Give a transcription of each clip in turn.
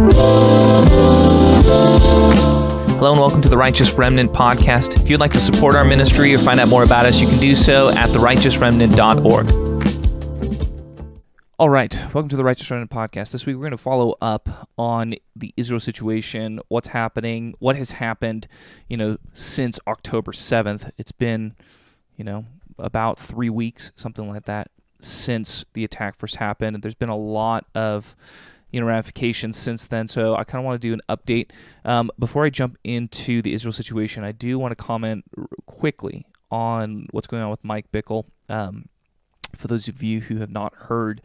Hello and welcome to the Righteous Remnant podcast. If you'd like to support our ministry or find out more about us, you can do so at therighteousremnant.org. All right, welcome to the Righteous Remnant podcast. This week we're going to follow up on the Israel situation, what's happening, what has happened, you know, since October 7th. It's been, you know, about 3 weeks, something like that, since the attack first happened. There's been a lot of you know ramifications since then. So I kind of want to do an update. Um, before I jump into the Israel situation, I do want to comment quickly on what's going on with Mike Bickle. Um, for those of you who have not heard,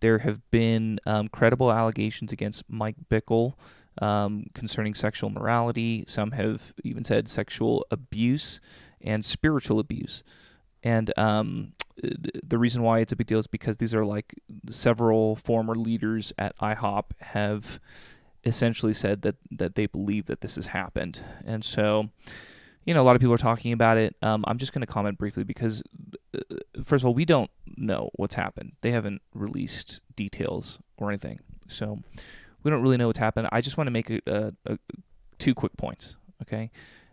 there have been um, credible allegations against Mike Bickle um, concerning sexual morality. Some have even said sexual abuse and spiritual abuse. And um, the reason why it's a big deal is because these are like several former leaders at IHOP have essentially said that that they believe that this has happened, and so you know a lot of people are talking about it. Um, I'm just going to comment briefly because uh, first of all, we don't know what's happened. They haven't released details or anything, so we don't really know what's happened. I just want to make a, a, a two quick points. Okay,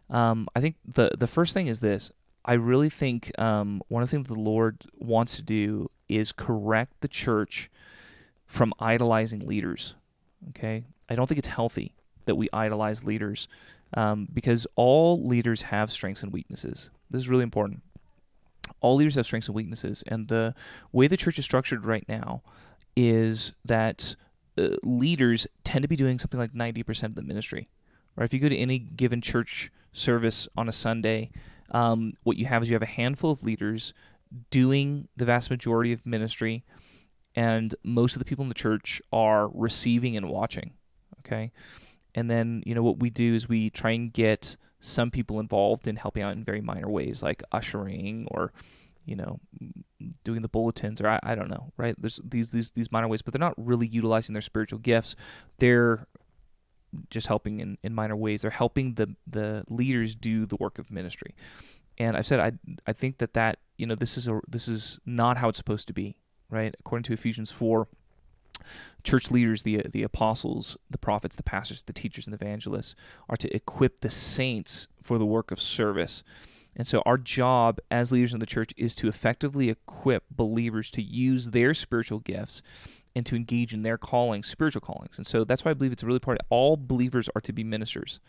um, I think the the first thing is this: I really think um, one of the things the Lord wants to do is correct the church from idolizing leaders. Okay, I don't think it's healthy that we idolize leaders um, because all leaders have strengths and weaknesses. This is really important. All leaders have strengths and weaknesses, and the way the church is structured right now is that uh, leaders tend to be doing something like 90% of the ministry. Right? If you go to any given church service on a Sunday, um, what you have is you have a handful of leaders doing the vast majority of ministry, and most of the people in the church are receiving and watching. Okay, and then you know what we do is we try and get some people involved in helping out in very minor ways, like ushering or you know doing the bulletins or I, I don't know right there's these these these minor ways but they're not really utilizing their spiritual gifts they're just helping in, in minor ways. They're helping the the leaders do the work of ministry. And I've said I I think that that you know this is a this is not how it's supposed to be, right? According to Ephesians four, church leaders, the the apostles, the prophets, the pastors, the teachers, and the evangelists are to equip the saints for the work of service. And so our job as leaders in the church is to effectively equip believers to use their spiritual gifts and to engage in their callings, spiritual callings. And so that's why I believe it's really important. All believers are to be ministers.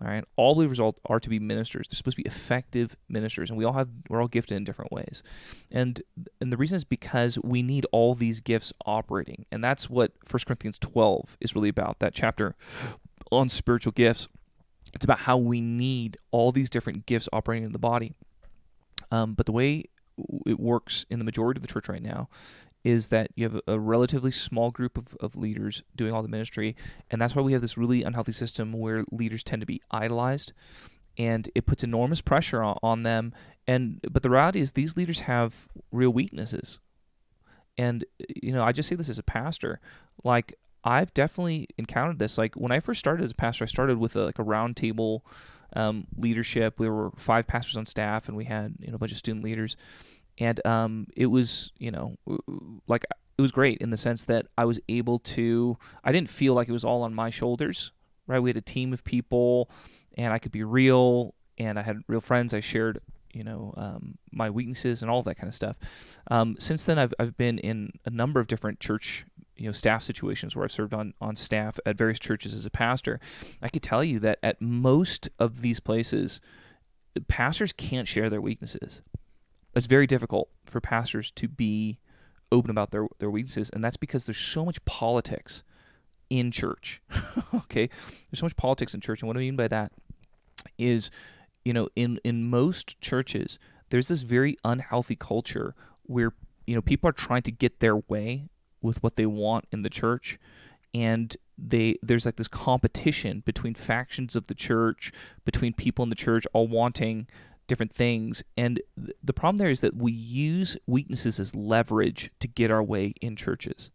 All right, all believers are to be ministers. They're supposed to be effective ministers, and we all have we're all gifted in different ways. And and the reason is because we need all these gifts operating, and that's what 1 Corinthians 12 is really about. That chapter on spiritual gifts. It's about how we need all these different gifts operating in the body. Um, but the way it works in the majority of the church right now is that you have a relatively small group of, of leaders doing all the ministry, and that's why we have this really unhealthy system where leaders tend to be idolized, and it puts enormous pressure on, on them. And but the reality is, these leaders have real weaknesses, and you know, I just say this as a pastor, like I've definitely encountered this. Like when I first started as a pastor, I started with a, like a roundtable um, leadership. We were five pastors on staff, and we had you know a bunch of student leaders and um, it was you know like it was great in the sense that I was able to I didn't feel like it was all on my shoulders right? We had a team of people and I could be real and I had real friends. I shared you know um, my weaknesses and all that kind of stuff. Um, since then I've, I've been in a number of different church you know staff situations where I've served on on staff at various churches as a pastor. I could tell you that at most of these places pastors can't share their weaknesses it's very difficult for pastors to be open about their, their weaknesses, and that's because there's so much politics in church. okay, there's so much politics in church, and what I mean by that is, you know, in in most churches, there's this very unhealthy culture where you know people are trying to get their way with what they want in the church, and they there's like this competition between factions of the church, between people in the church, all wanting different things. And th- the problem there is that we use weaknesses as leverage to get our way in churches.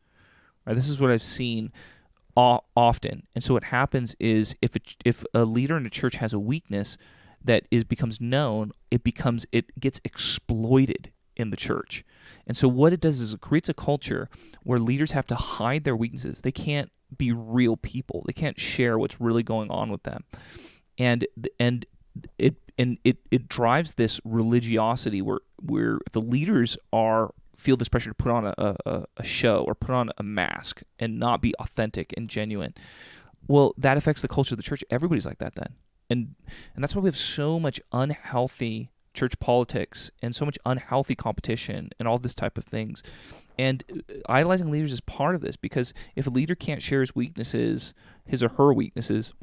Right? This is what I've seen often. And so what happens is if a, if a leader in a church has a weakness that is becomes known, it becomes it gets exploited in the church. And so what it does is it creates a culture where leaders have to hide their weaknesses. They can't be real people. They can't share what's really going on with them. And and it and it, it drives this religiosity where where the leaders are feel this pressure to put on a, a, a show or put on a mask and not be authentic and genuine. Well, that affects the culture of the church. Everybody's like that then. And and that's why we have so much unhealthy church politics and so much unhealthy competition and all this type of things. And uh, idolizing leaders is part of this because if a leader can't share his weaknesses, his or her weaknesses,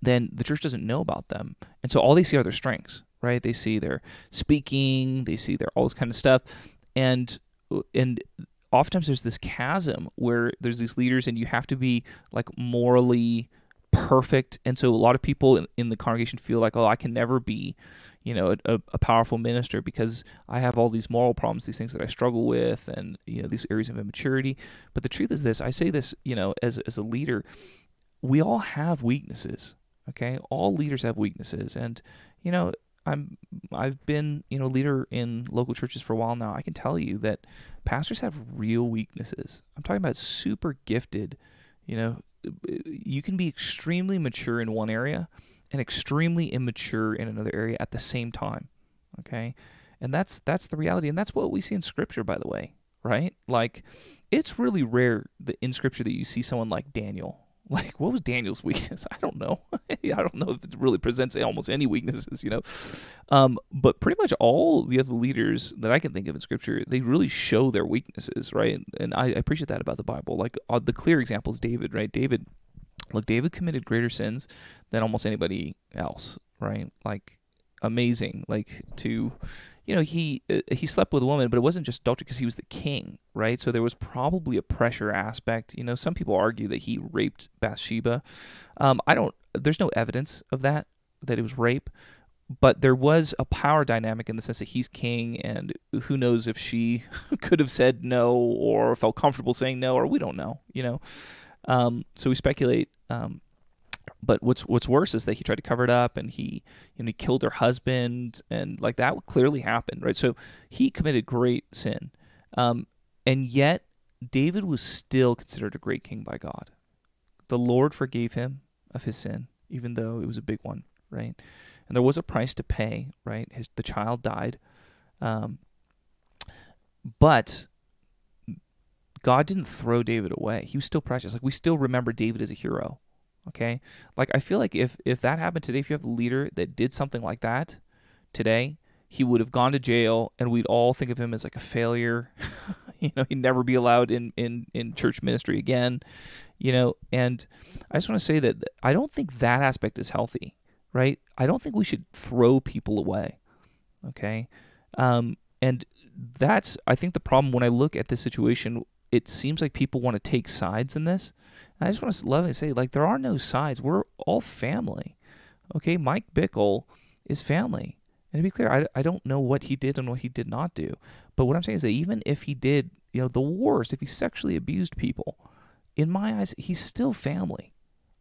then the church doesn't know about them. And so all they see are their strengths, right? They see their speaking, they see their all this kind of stuff. And and oftentimes there's this chasm where there's these leaders and you have to be like morally perfect. And so a lot of people in, in the congregation feel like, oh, I can never be you know a, a, powerful minister because I have all these moral problems, these things that I struggle with, and you know these areas of immaturity. But the truth is this: I say this, you know, as as a leader, we all have weaknesses. Okay, all leaders have weaknesses, and you know. I'm I've been you know leader in local churches for a while now. I can tell you that pastors have real weaknesses. I'm talking about super gifted. You know, you can be extremely mature in one area, and extremely immature in another area at the same time. Okay? And that's that's the reality and that's what we see in scripture by the way, right? Like it's really rare that in scripture that you see someone like Daniel. Like what was Daniel's weakness? I don't know. I don't know if it really presents almost any weaknesses, you know. Um, but pretty much all the other leaders that I can think of in scripture, they really show their weaknesses, right? And I, I appreciate that about the Bible. Like uh, the clear example is David, right? David look, David committed greater sins than almost anybody else, right? Like amazing, like to, you know, he uh, he slept with a woman, but it wasn't just adultery because he was the king, right? So there was probably a pressure aspect. You know, some people argue that he raped Bathsheba. Um, I don't. There's no evidence of that that it was rape, but there was a power dynamic in the sense that he's king, and who knows if she could have said no or felt comfortable saying no, or we don't know. You know. Um, so we speculate. Um, but what's what's worse is that he tried to cover it up and he you know he killed her husband and like that clearly happened right so he committed great sin um, and yet david was still considered a great king by god the lord forgave him of his sin even though it was a big one right and there was a price to pay right his the child died um, but God didn't throw David away. He was still precious. Like we still remember David as a hero. Okay? Like I feel like if if that happened today, if you have a leader that did something like that today, he would have gone to jail and we'd all think of him as like a failure. you know, he'd never be allowed in, in, in church ministry again. You know, and I just want to say that I don't think that aspect is healthy, right? I don't think we should throw people away. Okay? Um, and that's I think the problem when I look at this situation it seems like people want to take sides in this. And I just want to lovingly say, like, there are no sides. We're all family. Okay, Mike Bickle is family. And to be clear, I, I don't know what he did and what he did not do. But what I'm saying is that even if he did, you know, the worst, if he sexually abused people, in my eyes, he's still family.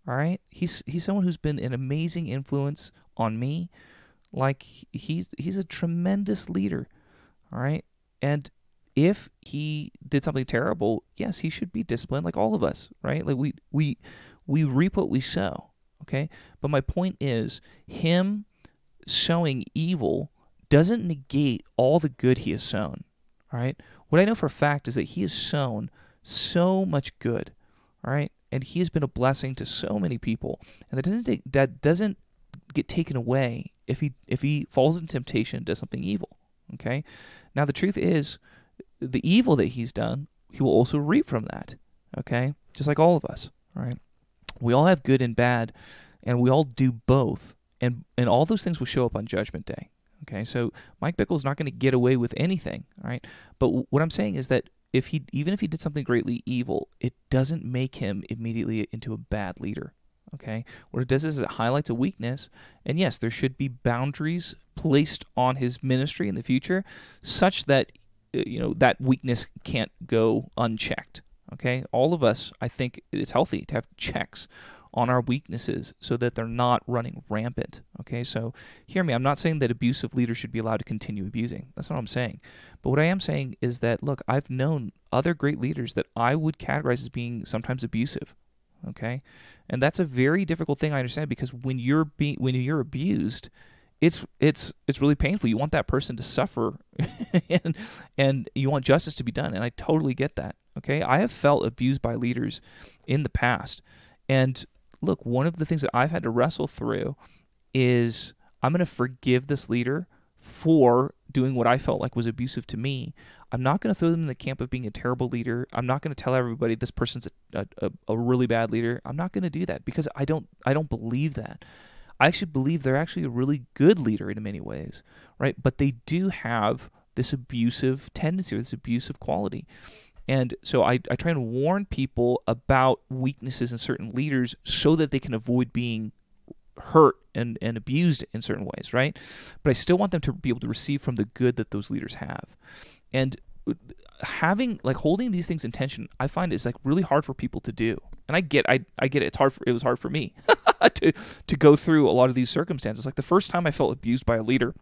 All right? He's he's someone who's been an amazing influence on me. Like he's he's a tremendous leader. All right? And if he did something terrible, yes, he should be disciplined like all of us, right? Like we we we reap what we sow, okay? But my point is him sowing evil doesn't negate all the good he has sown. All right? What I know for a fact is that he has sown so much good. All right? And he has been a blessing to so many people. And that doesn't take, that doesn't get taken away if he if he falls into temptation and does something evil. Okay? Now the truth is the evil that he's done, he will also reap from that. Okay? Just like all of us, right? We all have good and bad, and we all do both. And and all those things will show up on judgment day. Okay? So Mike Bickle is not going to get away with anything, right? But w- what I'm saying is that if he even if he did something greatly evil, it doesn't make him immediately into a bad leader. Okay? What it does is it highlights a weakness, and yes, there should be boundaries placed on his ministry in the future such that Uh, you know that weakness can't go unchecked. Okay, all of us, I think it's healthy to have checks on our weaknesses so that they're not running rampant. Okay, so hear me. I'm not saying that abusive leaders should be allowed to continue abusing. That's not what I'm saying. But what I am saying is that, look, I've known other great leaders that I would categorize as being sometimes abusive. Okay, and that's a very difficult thing I understand because when you're being when you're abused, it's it's it's really painful. You want that person to suffer, and and you want justice to be done. And I totally get that. Okay, I have felt abused by leaders in the past, and look, one of the things that I've had to wrestle through is I'm going to forgive this leader for doing what I felt like was abusive to me. I'm not going to throw them in the camp of being a terrible leader. I'm not going to tell everybody this person's a, a, a really bad leader. I'm not going to do that because I don't I don't believe that. I actually believe they're actually a really good leader in many ways, right? But they do have this abusive tendency or this abusive quality. And so I, I try and warn people about weaknesses in certain leaders so that they can avoid being hurt and, and abused in certain ways, right? But I still want them to be able to receive from the good that those leaders have. And uh, having like holding these things in tension, I find is like really hard for people to do. And I get I I get it. It's hard for it was hard for me to to go through a lot of these circumstances. Like the first time I felt abused by a leader,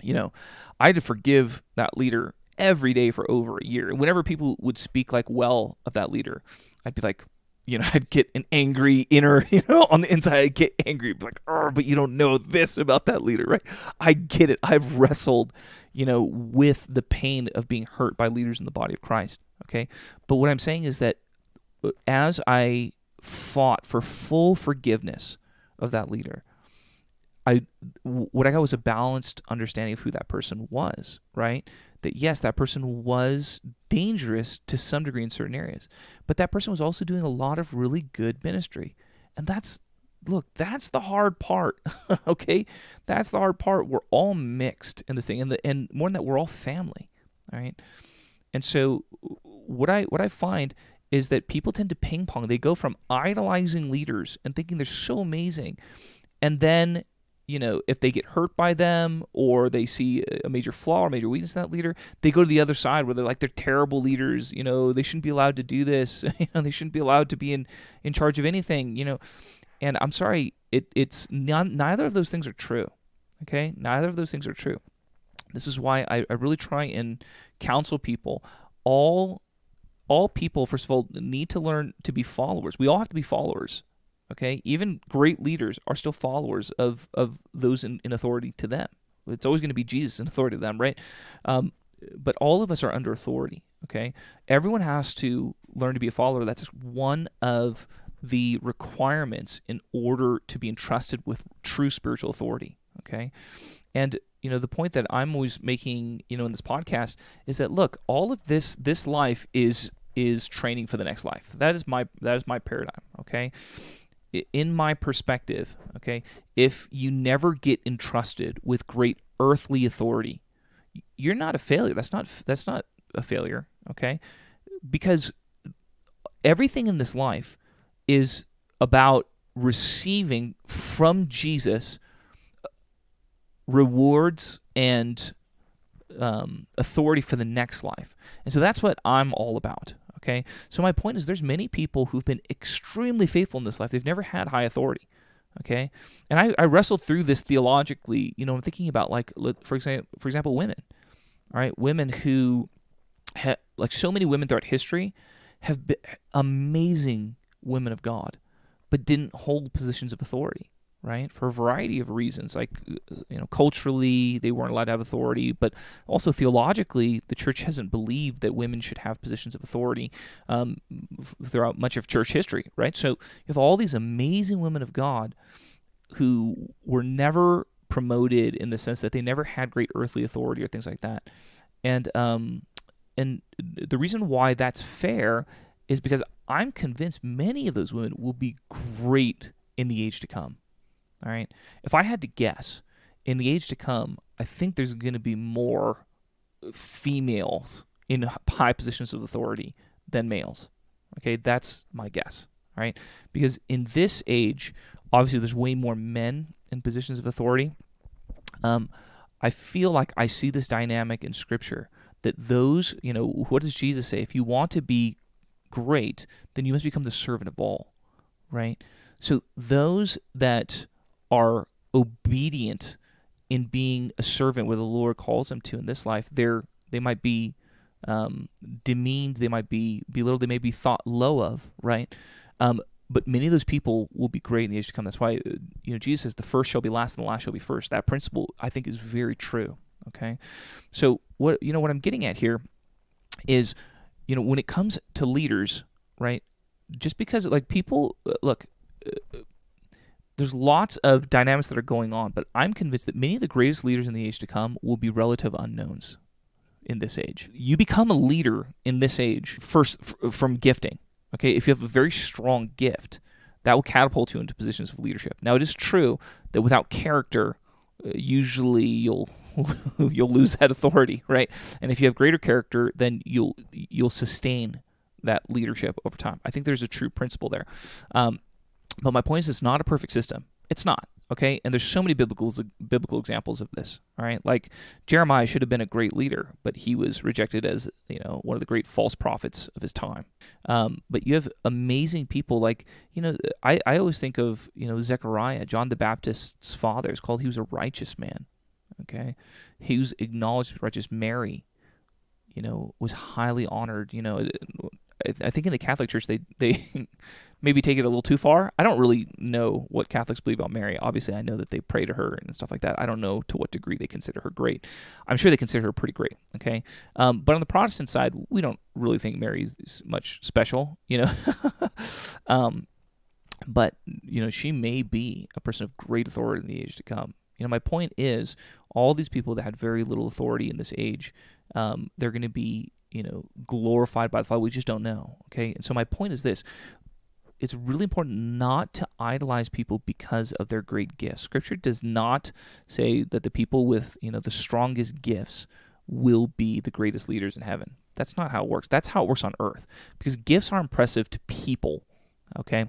you know, I had to forgive that leader every day for over a year. And whenever people would speak like well of that leader, I'd be like, you know, I'd get an angry inner, you know, on the inside, I'd get angry, like, oh, but you don't know this about that leader, right? I get it. I've wrestled, you know, with the pain of being hurt by leaders in the body of Christ, okay? But what I'm saying is that uh, as I fought for full forgiveness of that leader, I what I got was a balanced understanding of who that person was, right? that yes, that person was dangerous to some degree in certain areas, but that person was also doing a lot of really good ministry. And that's, look, that's the hard part, okay? That's the hard part. We're all mixed in this thing. And, the, and more than that, we're all family, all right? And so what I, what I find is that people tend to ping pong. They go from idolizing leaders and thinking they're so amazing, and then you know, if they get hurt by them or they see a major flaw or major weakness in that leader, they go to the other side where they're like they're terrible leaders. You know, they shouldn't be allowed to do this. you know, they shouldn't be allowed to be in in charge of anything. You know, and I'm sorry, it it's non, neither of those things are true. Okay, neither of those things are true. This is why I, I really try and counsel people. All all people, first of all, need to learn to be followers. We all have to be followers Okay, even great leaders are still followers of of those in, in authority to them. It's always going to be Jesus in authority to them, right? Um, but all of us are under authority. Okay, everyone has to learn to be a follower. That's one of the requirements in order to be entrusted with true spiritual authority. Okay, and you know the point that I'm always making, you know, in this podcast is that look, all of this this life is is training for the next life. That is my that is my paradigm. Okay, in my perspective, okay, if you never get entrusted with great earthly authority, you're not a failure. That's not that's not a failure, okay? Because everything in this life is about receiving from Jesus rewards and um, authority for the next life. And so that's what I'm all about. Okay, so my point is, there's many people who've been extremely faithful in this life. They've never had high authority. Okay, and I, I wrestled through this theologically. You know, I'm thinking about like, for example, for example, women. All right, women who, ha- like so many women throughout history, have been amazing women of God, but didn't hold positions of authority right? For a variety of reasons, like you know, culturally they weren't allowed to have authority, but also theologically, the church hasn't believed that women should have positions of authority um, throughout much of church history, right? So you have all these amazing women of God who were never promoted in the sense that they never had great earthly authority or things like that, and um, and the reason why that's fair is because I'm convinced many of those women will be great in the age to come all right. If I had to guess, in the age to come, I think there's going to be more females in high positions of authority than males. Okay, that's my guess. All right. Because in this age, obviously, there's way more men in positions of authority. Um, I feel like I see this dynamic in Scripture that those, you know, what does Jesus say? If you want to be great, then you must become the servant of all right? So those that are obedient in being a servant where the Lord calls them to in this life, they're they might be um, demeaned, they might be belittled, they may be thought low of, right? Um, but many of those people will be great in the age to come. That's why uh, you know Jesus says the first shall be last and the last shall be first. That principle I think is very true. Okay, so what you know what I'm getting at here is you know when it comes to leaders, right? Just because like people uh, look. Uh, there's lots of dynamics that are going on, but I'm convinced that many of the greatest leaders in the age to come will be relative unknowns in this age. You become a leader in this age first f- from gifting. Okay, if you have a very strong gift, that will catapult you into positions of leadership. Now, it is true that without character, uh, usually you'll you'll lose that authority, right? And if you have greater character, then you'll you'll sustain that leadership over time. I think there's a true principle there. Um, but my point is, it's not a perfect system. It's not. Okay, and there's so many biblical biblical examples of this. All right, like Jeremiah should have been a great leader, but he was rejected as you know one of the great false prophets of his time. Um, but you have amazing people like you know I, I always think of you know Zechariah, John the Baptist's father. It's called he was a righteous man. Okay, was acknowledged righteous. Mary, you know, was highly honored. You know, I think in the Catholic Church they they maybe take it a little too far. I don't really know what Catholics believe about Mary. Obviously, I know that they pray to her and stuff like that. I don't know to what degree they consider her great. I'm sure they consider her pretty great. Okay, um, but on the Protestant side, we don't really think Mary is much special. You know, um, but you know she may be a person of great authority in the age to come. You know, my point is, all these people that had very little authority in this age, um, they're going to be you know, glorified by the Father. We just don't know. Okay. And so my point is this it's really important not to idolize people because of their great gifts. Scripture does not say that the people with, you know, the strongest gifts will be the greatest leaders in heaven. That's not how it works. That's how it works on earth. Because gifts are impressive to people, okay?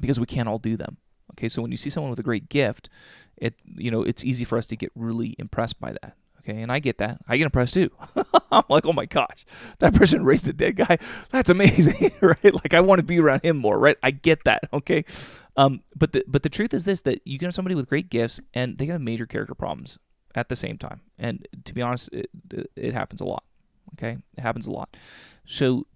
Because we can't all do them. Okay, so when you see someone with a great gift, it you know, it's easy for us to get really impressed by that. Okay, and I get that. I get impressed too. I'm like, oh my gosh, that person raised a dead guy. That's amazing, right? Like I want to be around him more, right? I get that. Okay, um, but the but the truth is this: that you can have somebody with great gifts and they can have major character problems at the same time. And to be honest, it, it happens a lot. Okay, it happens a lot. So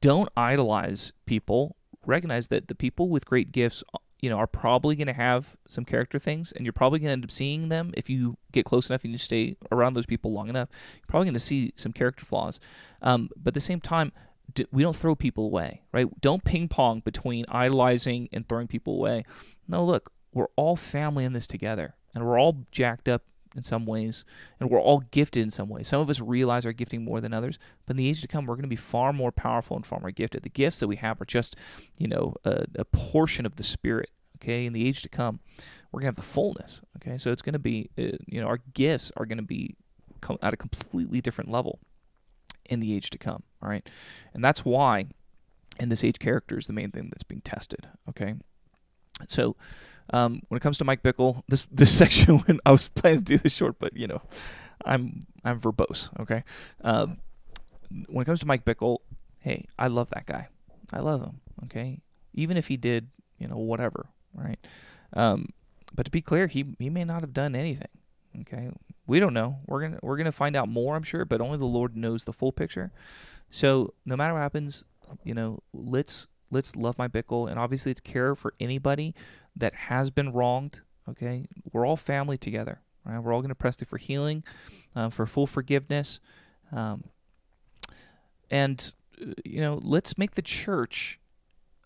don't idolize people. Recognize that the people with great gifts you know, are probably going to have some character things, and you're probably going to end up seeing them if you get close enough and you stay around those people long enough. You're probably going to see some character flaws. Um, but at the same time, we don't throw people away, right? Don't ping pong between idolizing and throwing people away. No, look, we're all family in this together, and we're all jacked up in some ways, and we're all gifted in some ways. Some of us realize our gifting more than others, but in the age to come, we're going to be far more powerful and far more gifted. The gifts that we have are just, you know, a, a portion of the Spirit. Okay, in the age to come, we're going to have the fullness. Okay, so it's going to be, uh, you know, our gifts are going to be at a completely different level in the age to come. All right, and that's why in this age, character is the main thing that's being tested. Okay, so um, when it comes to Mike Bickle, this this section when I was planning to do this short, but you know, I'm I'm verbose. Okay, um, when it comes to Mike Bickle, hey, I love that guy. I love him. Okay, even if he did, you know, whatever, right? Um, but to be clear, he he may not have done anything. Okay, we don't know. We're gonna we're gonna find out more, I'm sure, but only the Lord knows the full picture. So no matter what happens, you know, let's let's love Mike Bickle, and obviously it's care for anybody that has been wronged. Okay, we're all family together. Right, we're all going to press through for healing, uh, for full forgiveness, um, and you know, let's make the church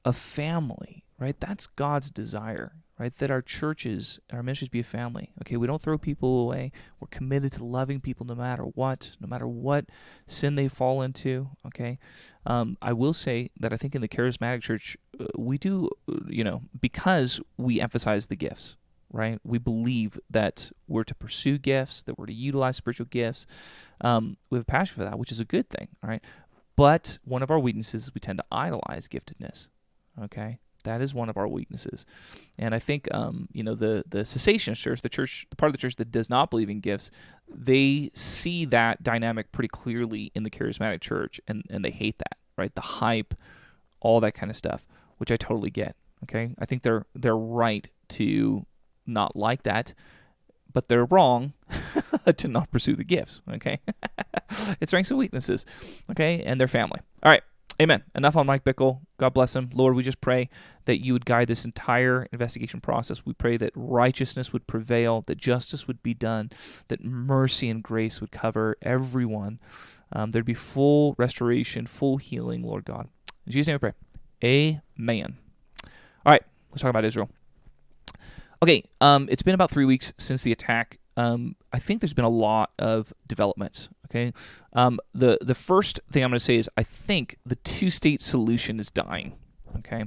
a family. Right, that's God's desire right? That our churches, our ministries be a family. Okay, we don't throw people away. We're committed to loving people no matter what, no matter what sin they fall into. Okay, um, I will say that I think in the charismatic church, uh, we do, you know, because we emphasize the gifts. Right, we believe that we're to pursue gifts, that we're to utilize spiritual gifts. Um, we have a passion for that, which is a good thing. All right, but one of our weaknesses is we tend to idolize giftedness. Okay, that is one of our weaknesses, and I think um, you know the the cessationist church, the church, the part of the church that does not believe in gifts, they see that dynamic pretty clearly in the charismatic church, and and they hate that, right? The hype, all that kind of stuff, which I totally get. Okay, I think they're they're right to not like that, but they're wrong to not pursue the gifts. Okay, it's strengths and weaknesses. Okay, and their family. All right. Amen. Enough on Mike Bickle. God bless him. Lord, we just pray that you would guide this entire investigation process. We pray that righteousness would prevail, that justice would be done, that mercy and grace would cover everyone. Um, there'd be full restoration, full healing, Lord God. In Jesus' name we pray. Amen. All right, let's talk about Israel. Okay, um, it's been about three weeks since the attack. Um, I think there's been a lot of developments. Okay, um, the the first thing I'm going to say is I think the two state solution is dying. Okay,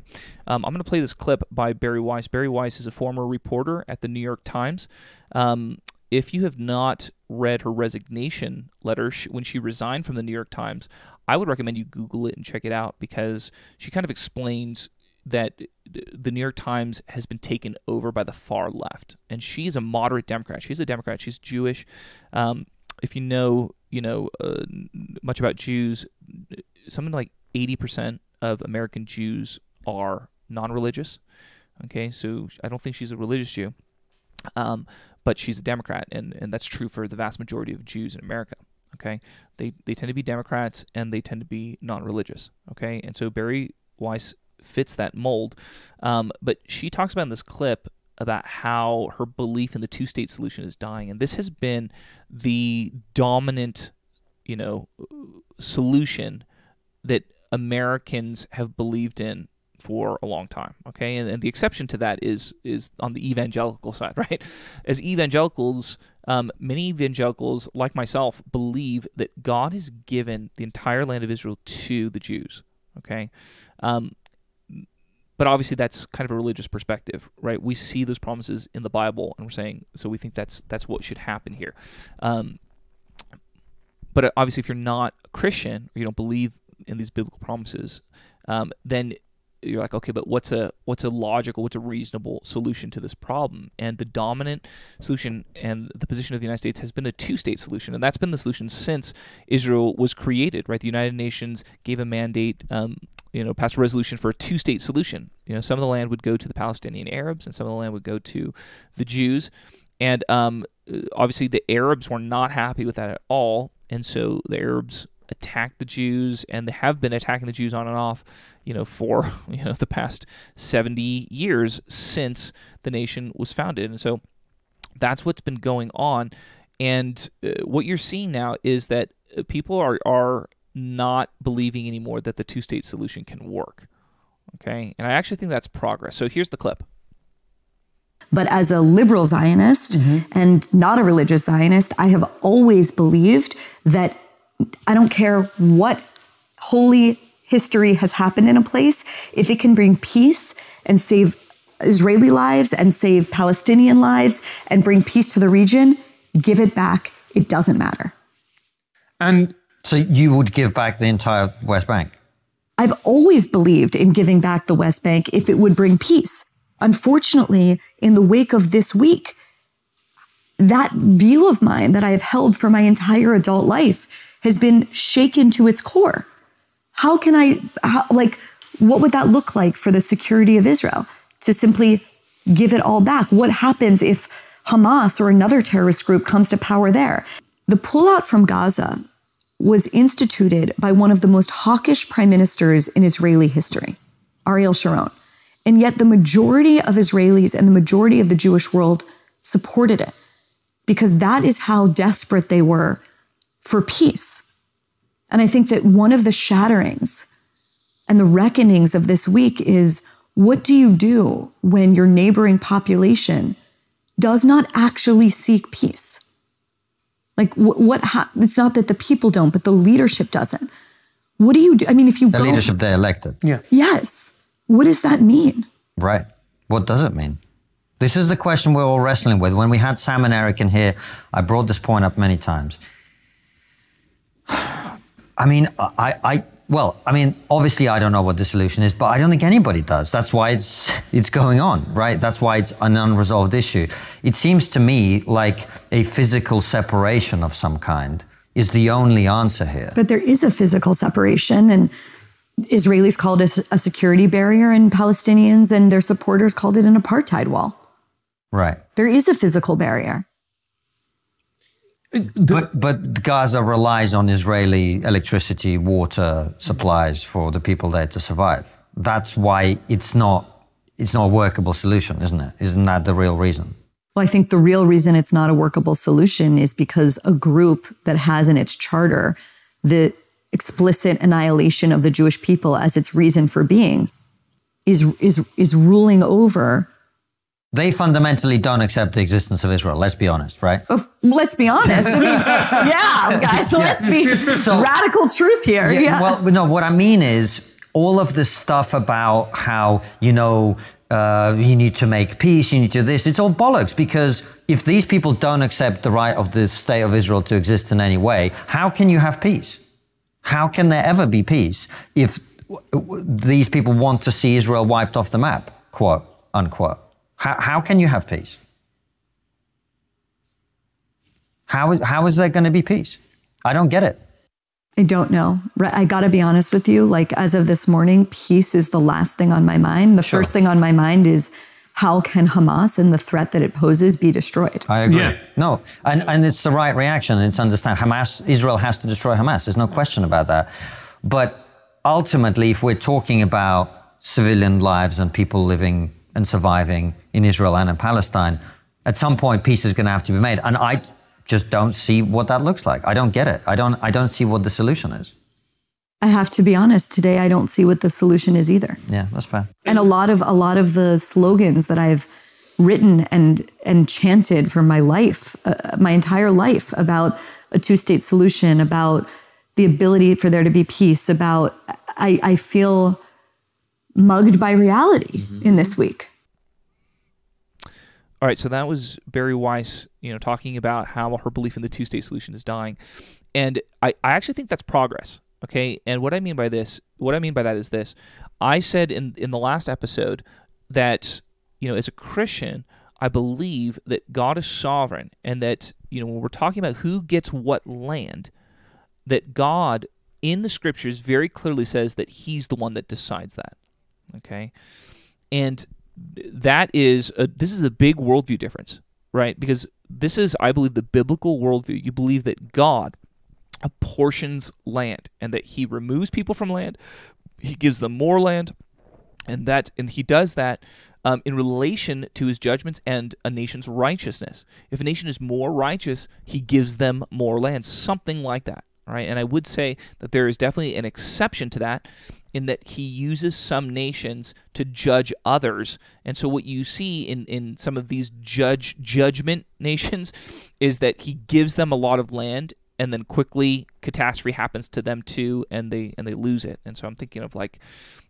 um, I'm going to play this clip by Bari Weiss. Bari Weiss is a former reporter at the New York Times. Um, if you have not read her resignation letter when she resigned from the New York Times, I would recommend you Google it and check it out because she kind of explains that the New York Times has been taken over by the far left, and she's a moderate Democrat. She's a Democrat. She's Jewish. Um, if you know, you know uh, much about Jews, something like eighty percent of American Jews are non-religious. Okay, so I don't think she's a religious Jew, um, but she's a Democrat, and and that's true for the vast majority of Jews in America. Okay, they they tend to be Democrats and they tend to be non-religious. Okay, and so Bari Weiss fits that mold. Um, but she talks about in this clip about how her belief in the two state solution is dying. And this has been the dominant, you know, solution that Americans have believed in for a long time. Okay, and, and, the exception to that is is on the evangelical side, right? As evangelicals, um, many evangelicals, like myself, believe that God has given the entire land of Israel to the Jews. Okay, um, but obviously that's kind of a religious perspective, right? We see those promises in the Bible, and we're saying so. We think that's that's what should happen here. Um, but obviously, if you're not a Christian or you don't believe in these biblical promises, um, then you're like, okay, but what's a what's a logical, what's a reasonable solution to this problem? And the dominant solution and the position of the United States has been a two-state solution, and that's been the solution since Israel was created. Right, the United Nations gave a mandate um, you know, passed a resolution for a two-state solution. You know, some of the land would go to the Palestinian Arabs, and some of the land would go to the Jews. And um, obviously, the Arabs were not happy with that at all, and so the Arabs attacked the Jews, and they have been attacking the Jews on and off, you know, for you know the past seventy years since the nation was founded. And so that's what's been going on. And uh, what you're seeing now is that uh, people are are not believing anymore that the two state solution can work. Okay. And I actually think that's progress. So here's the clip. But as a liberal Zionist mm-hmm. and not a religious Zionist, I have always believed that I don't care what holy history has happened in a place, if it can bring peace and save Israeli lives and save Palestinian lives and bring peace to the region, give it back. It doesn't matter. And so you would give back the entire West Bank? I've always believed in giving back the West Bank if it would bring peace. Unfortunately, in the wake of this week, that view of mine that I have held for my entire adult life has been shaken to its core. How can I, how, like, what would that look like for the security of Israel to simply give it all back? What happens if Hamas or another terrorist group comes to power there? The pullout from Gaza was instituted by one of the most hawkish prime ministers in Israeli history, Ariel Sharon. And yet the majority of Israelis and the majority of the Jewish world supported it because that is how desperate they were for peace. And I think that one of the shatterings and the reckonings of this week is what do you do when your neighboring population does not actually seek peace? Like what? what ha- it's not that the people don't, but the leadership doesn't. What do you do? I mean, if you the go, leadership they elected. Yeah. Yes. What does that mean? Right. What does it mean? This is the question we're all wrestling with. When we had Sam and Eric in here, I brought this point up many times. I mean, I, I well, I mean, obviously, I don't know what the solution is, but I don't think anybody does. That's why it's it's going on, right? That's why it's an unresolved issue. It seems to me like a physical separation of some kind is the only answer here. But there is a physical separation, and Israelis called it a security barrier, and Palestinians and their supporters called it an apartheid wall. Right. There is a physical barrier. But but Gaza relies on Israeli electricity, water supplies for the people there to survive. That's why it's not it's not a workable solution, isn't it? Isn't that the real reason? Well, I think the real reason it's not a workable solution is because a group that has in its charter the explicit annihilation of the Jewish people as its reason for being is is is ruling over they fundamentally don't accept the existence of Israel. Let's be honest, right? let's be honest. I mean, yeah, guys. So yeah. let's be so, radical truth here. Yeah, yeah. Well, no. What I mean is all of this stuff about how you know uh, you need to make peace, you need to do this. It's all bollocks because if these people don't accept the right of the state of Israel to exist in any way, how can you have peace? How can there ever be peace if these people want to see Israel wiped off the map? Quote unquote. How, how can you have peace? How is, how is there going to be peace? I don't get it. I don't know. I got to be honest with you. Like, as of this morning, peace is the last thing on my mind. The sure. first thing on my mind is how can Hamas and the threat that it poses be destroyed? I agree. Yeah. No, and, and it's the right reaction. It's understand Hamas, Israel has to destroy Hamas. There's no question about that. But ultimately, if we're talking about civilian lives and people living and surviving in Israel and in Palestine, at some point peace is going to have to be made. And I just don't see what that looks like. I don't get it. I don't I don't see what the solution is. I have to be honest, today I don't see what the solution is either. Yeah, that's fair. And a lot of a lot of the slogans that I've written and and chanted for my life, uh, my entire life about a two-state solution, about the ability for there to be peace, about I, I feel mugged by reality mm-hmm. in this week. All right, so that was Bari Weiss, you know, talking about how her belief in the two-state solution is dying, and I, I actually think that's progress. Okay, and what I mean by this, what I mean by that is this: I said in in the last episode that you know, as a Christian, I believe that God is sovereign, and that you know, when we're talking about who gets what land, that God in the scriptures very clearly says that He's the one that decides that. Okay, and that is a, this is a big worldview difference, right? Because this is, I believe, the biblical worldview. You believe that God apportions land and that He removes people from land, He gives them more land, and that and He does that um, in relation to His judgments and a nation's righteousness. If a nation is more righteous, He gives them more land, something like that. Right, and I would say that there is definitely an exception to that, in that he uses some nations to judge others. And so what you see in, in some of these judge judgment nations is that he gives them a lot of land and then quickly catastrophe happens to them too and they and they lose it. And so I'm thinking of like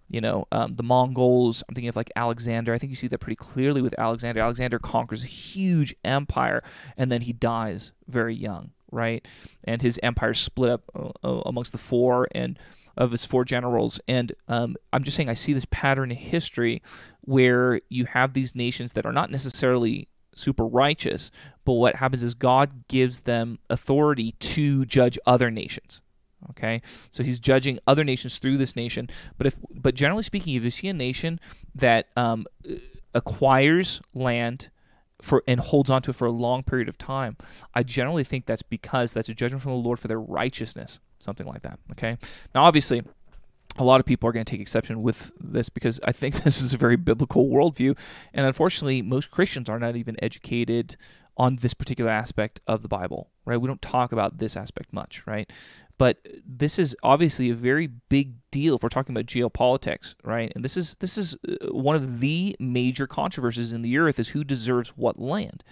you know, um, the Mongols. I'm thinking of like Alexander. I think you see that pretty clearly with Alexander. Alexander conquers a huge empire and then he dies very young, right? And his empire split up uh, amongst the four, and of his four generals. And um, I'm just saying, I see this pattern in history where you have these nations that are not necessarily super righteous, but what happens is God gives them authority to judge other nations. Okay, so he's judging other nations through this nation. But if, but generally speaking, if you see a nation that um, acquires land for and holds on to it for a long period of time, I generally think that's because that's a judgment from the Lord for their righteousness something like that. Okay. Now, obviously, a lot of people are going to take exception with this because I think this is a very biblical worldview. And unfortunately, most Christians are not even educated on this particular aspect of the Bible, right? We don't talk about this aspect much, right? But this is obviously a very big deal if we're talking about geopolitics, right? And this is this is uh, one of the major controversies in the earth is who deserves what land.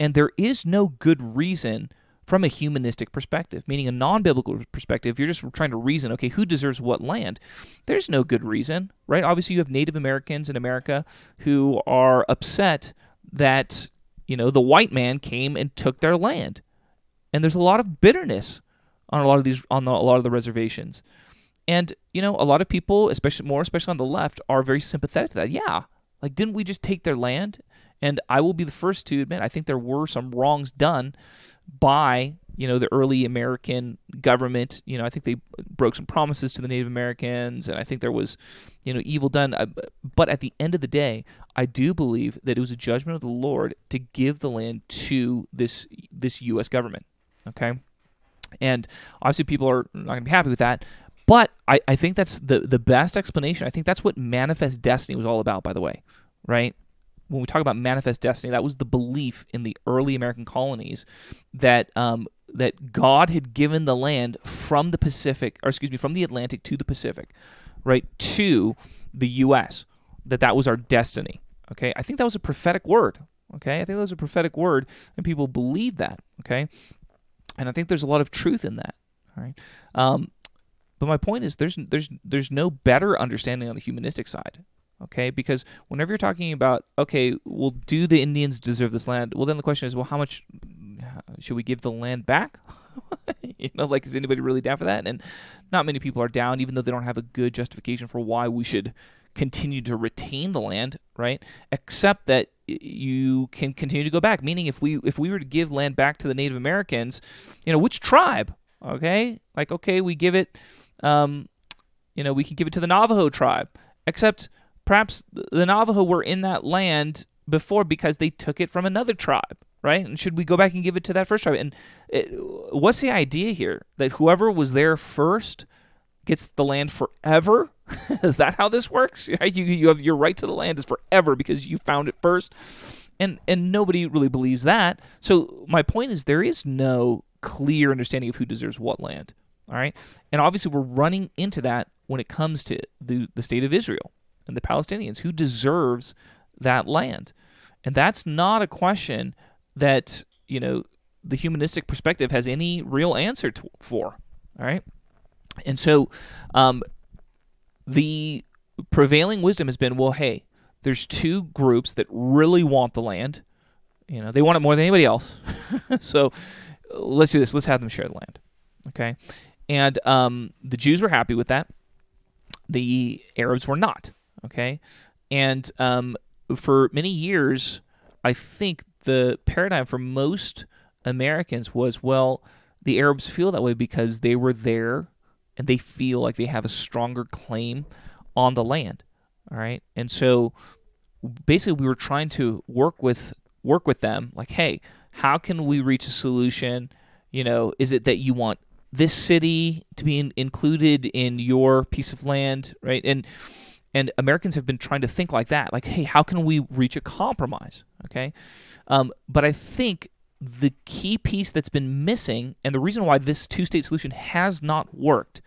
And there is no good reason from a humanistic perspective, meaning a non biblical perspective. You're just trying to reason, okay, who deserves what land? There's no good reason, right? Obviously, you have Native Americans in America who are upset that, you know, the white man came and took their land. And there's a lot of bitterness on a lot of these, on the, a lot of the reservations. And, you know, a lot of people, especially more, especially on the left, are very sympathetic to that. Yeah. Like, didn't we just take their land? And I will be the first to admit, I think there were some wrongs done by you know the early American government. You know, I think they broke some promises to the Native Americans, and I think there was, you know, evil done. But at the end of the day, I do believe that it was a judgment of the Lord to give the land to this this U.S. government. Okay, and obviously people are not going to be happy with that. But I, I think that's the the best explanation. I think that's what manifest destiny was all about. By the way, right? when we talk about manifest destiny, that was the belief in the early American colonies that um, that God had given the land from the Pacific, or excuse me, from the Atlantic to the Pacific, right to the U.S. That that was our destiny. Okay, I think that was a prophetic word. Okay, I think that was a prophetic word, and people believe that. Okay, and I think there's a lot of truth in that. All right, um, but my point is, there's there's there's no better understanding on the humanistic side okay because whenever you're talking about okay well do the indians deserve this land well then the question is well how much should we give the land back? You know like is anybody really down for that? And not many people are down even though they don't have a good justification for why we should continue to retain the land right? Except that you can continue to go back. Meaning if we if we were to give land back to the native americans you know which tribe okay? Like okay we give it um you know we can give it to the navajo tribe. Except perhaps the Navajo were in that land before because they took it from another tribe, right? And should we go back and give it to that first tribe? And it, what's the idea here? That whoever was there first gets the land forever? is that how this works? You you have your right to the land is forever because you found it first. And and nobody really believes that. So my point is there is no clear understanding of who deserves what land. All right? And obviously we're running into that when it comes to the, the state of Israel and the Palestinians. Who deserves that land? And that's not a question that, you know, the humanistic perspective has any real answer to, for. All right. And so um, the prevailing wisdom has been well, hey, there's two groups that really want the land. You know, they want it more than anybody else. so let's do this. Let's have them share the land. Okay. And um, the Jews were happy with that. The Arabs were not. Okay, and um, for many years, I think the paradigm for most Americans was well, the Arabs feel that way because they were there and they feel like they have a stronger claim on the land. All right, and so basically, we were trying to work with work with them, like, hey, how can we reach a solution? You know, is it that you want this city to be in, included in your piece of land, right? And and Americans have been trying to think like that, like, hey, how can we reach a compromise? Okay, um, but I think the key piece that's been missing, and the reason why this two-state solution has not worked,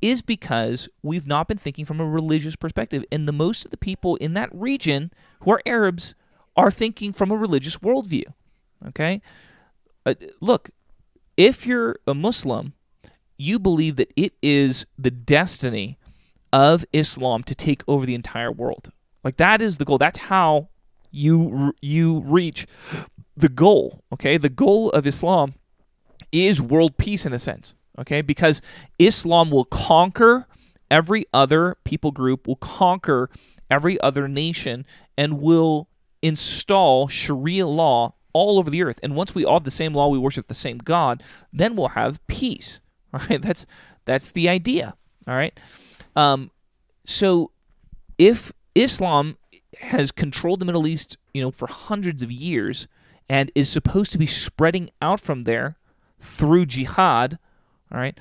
is because we've not been thinking from a religious perspective, and the most of the people in that region who are Arabs are thinking from a religious worldview. Okay, uh, look, if you're a Muslim, you believe that it is the destiny of Islam to take over the entire world. Like that is the goal. That's how you you reach the goal. Okay, the goal of Islam is world peace in a sense. Okay, because Islam will conquer every other people group, will conquer every other nation, and will install Sharia law all over the earth. And once we all have the same law, we worship the same God, then we'll have peace. Right, that's that's the idea. All right. Um, so if Islam has controlled the Middle East, you know, for hundreds of years and is supposed to be spreading out from there through jihad, all right?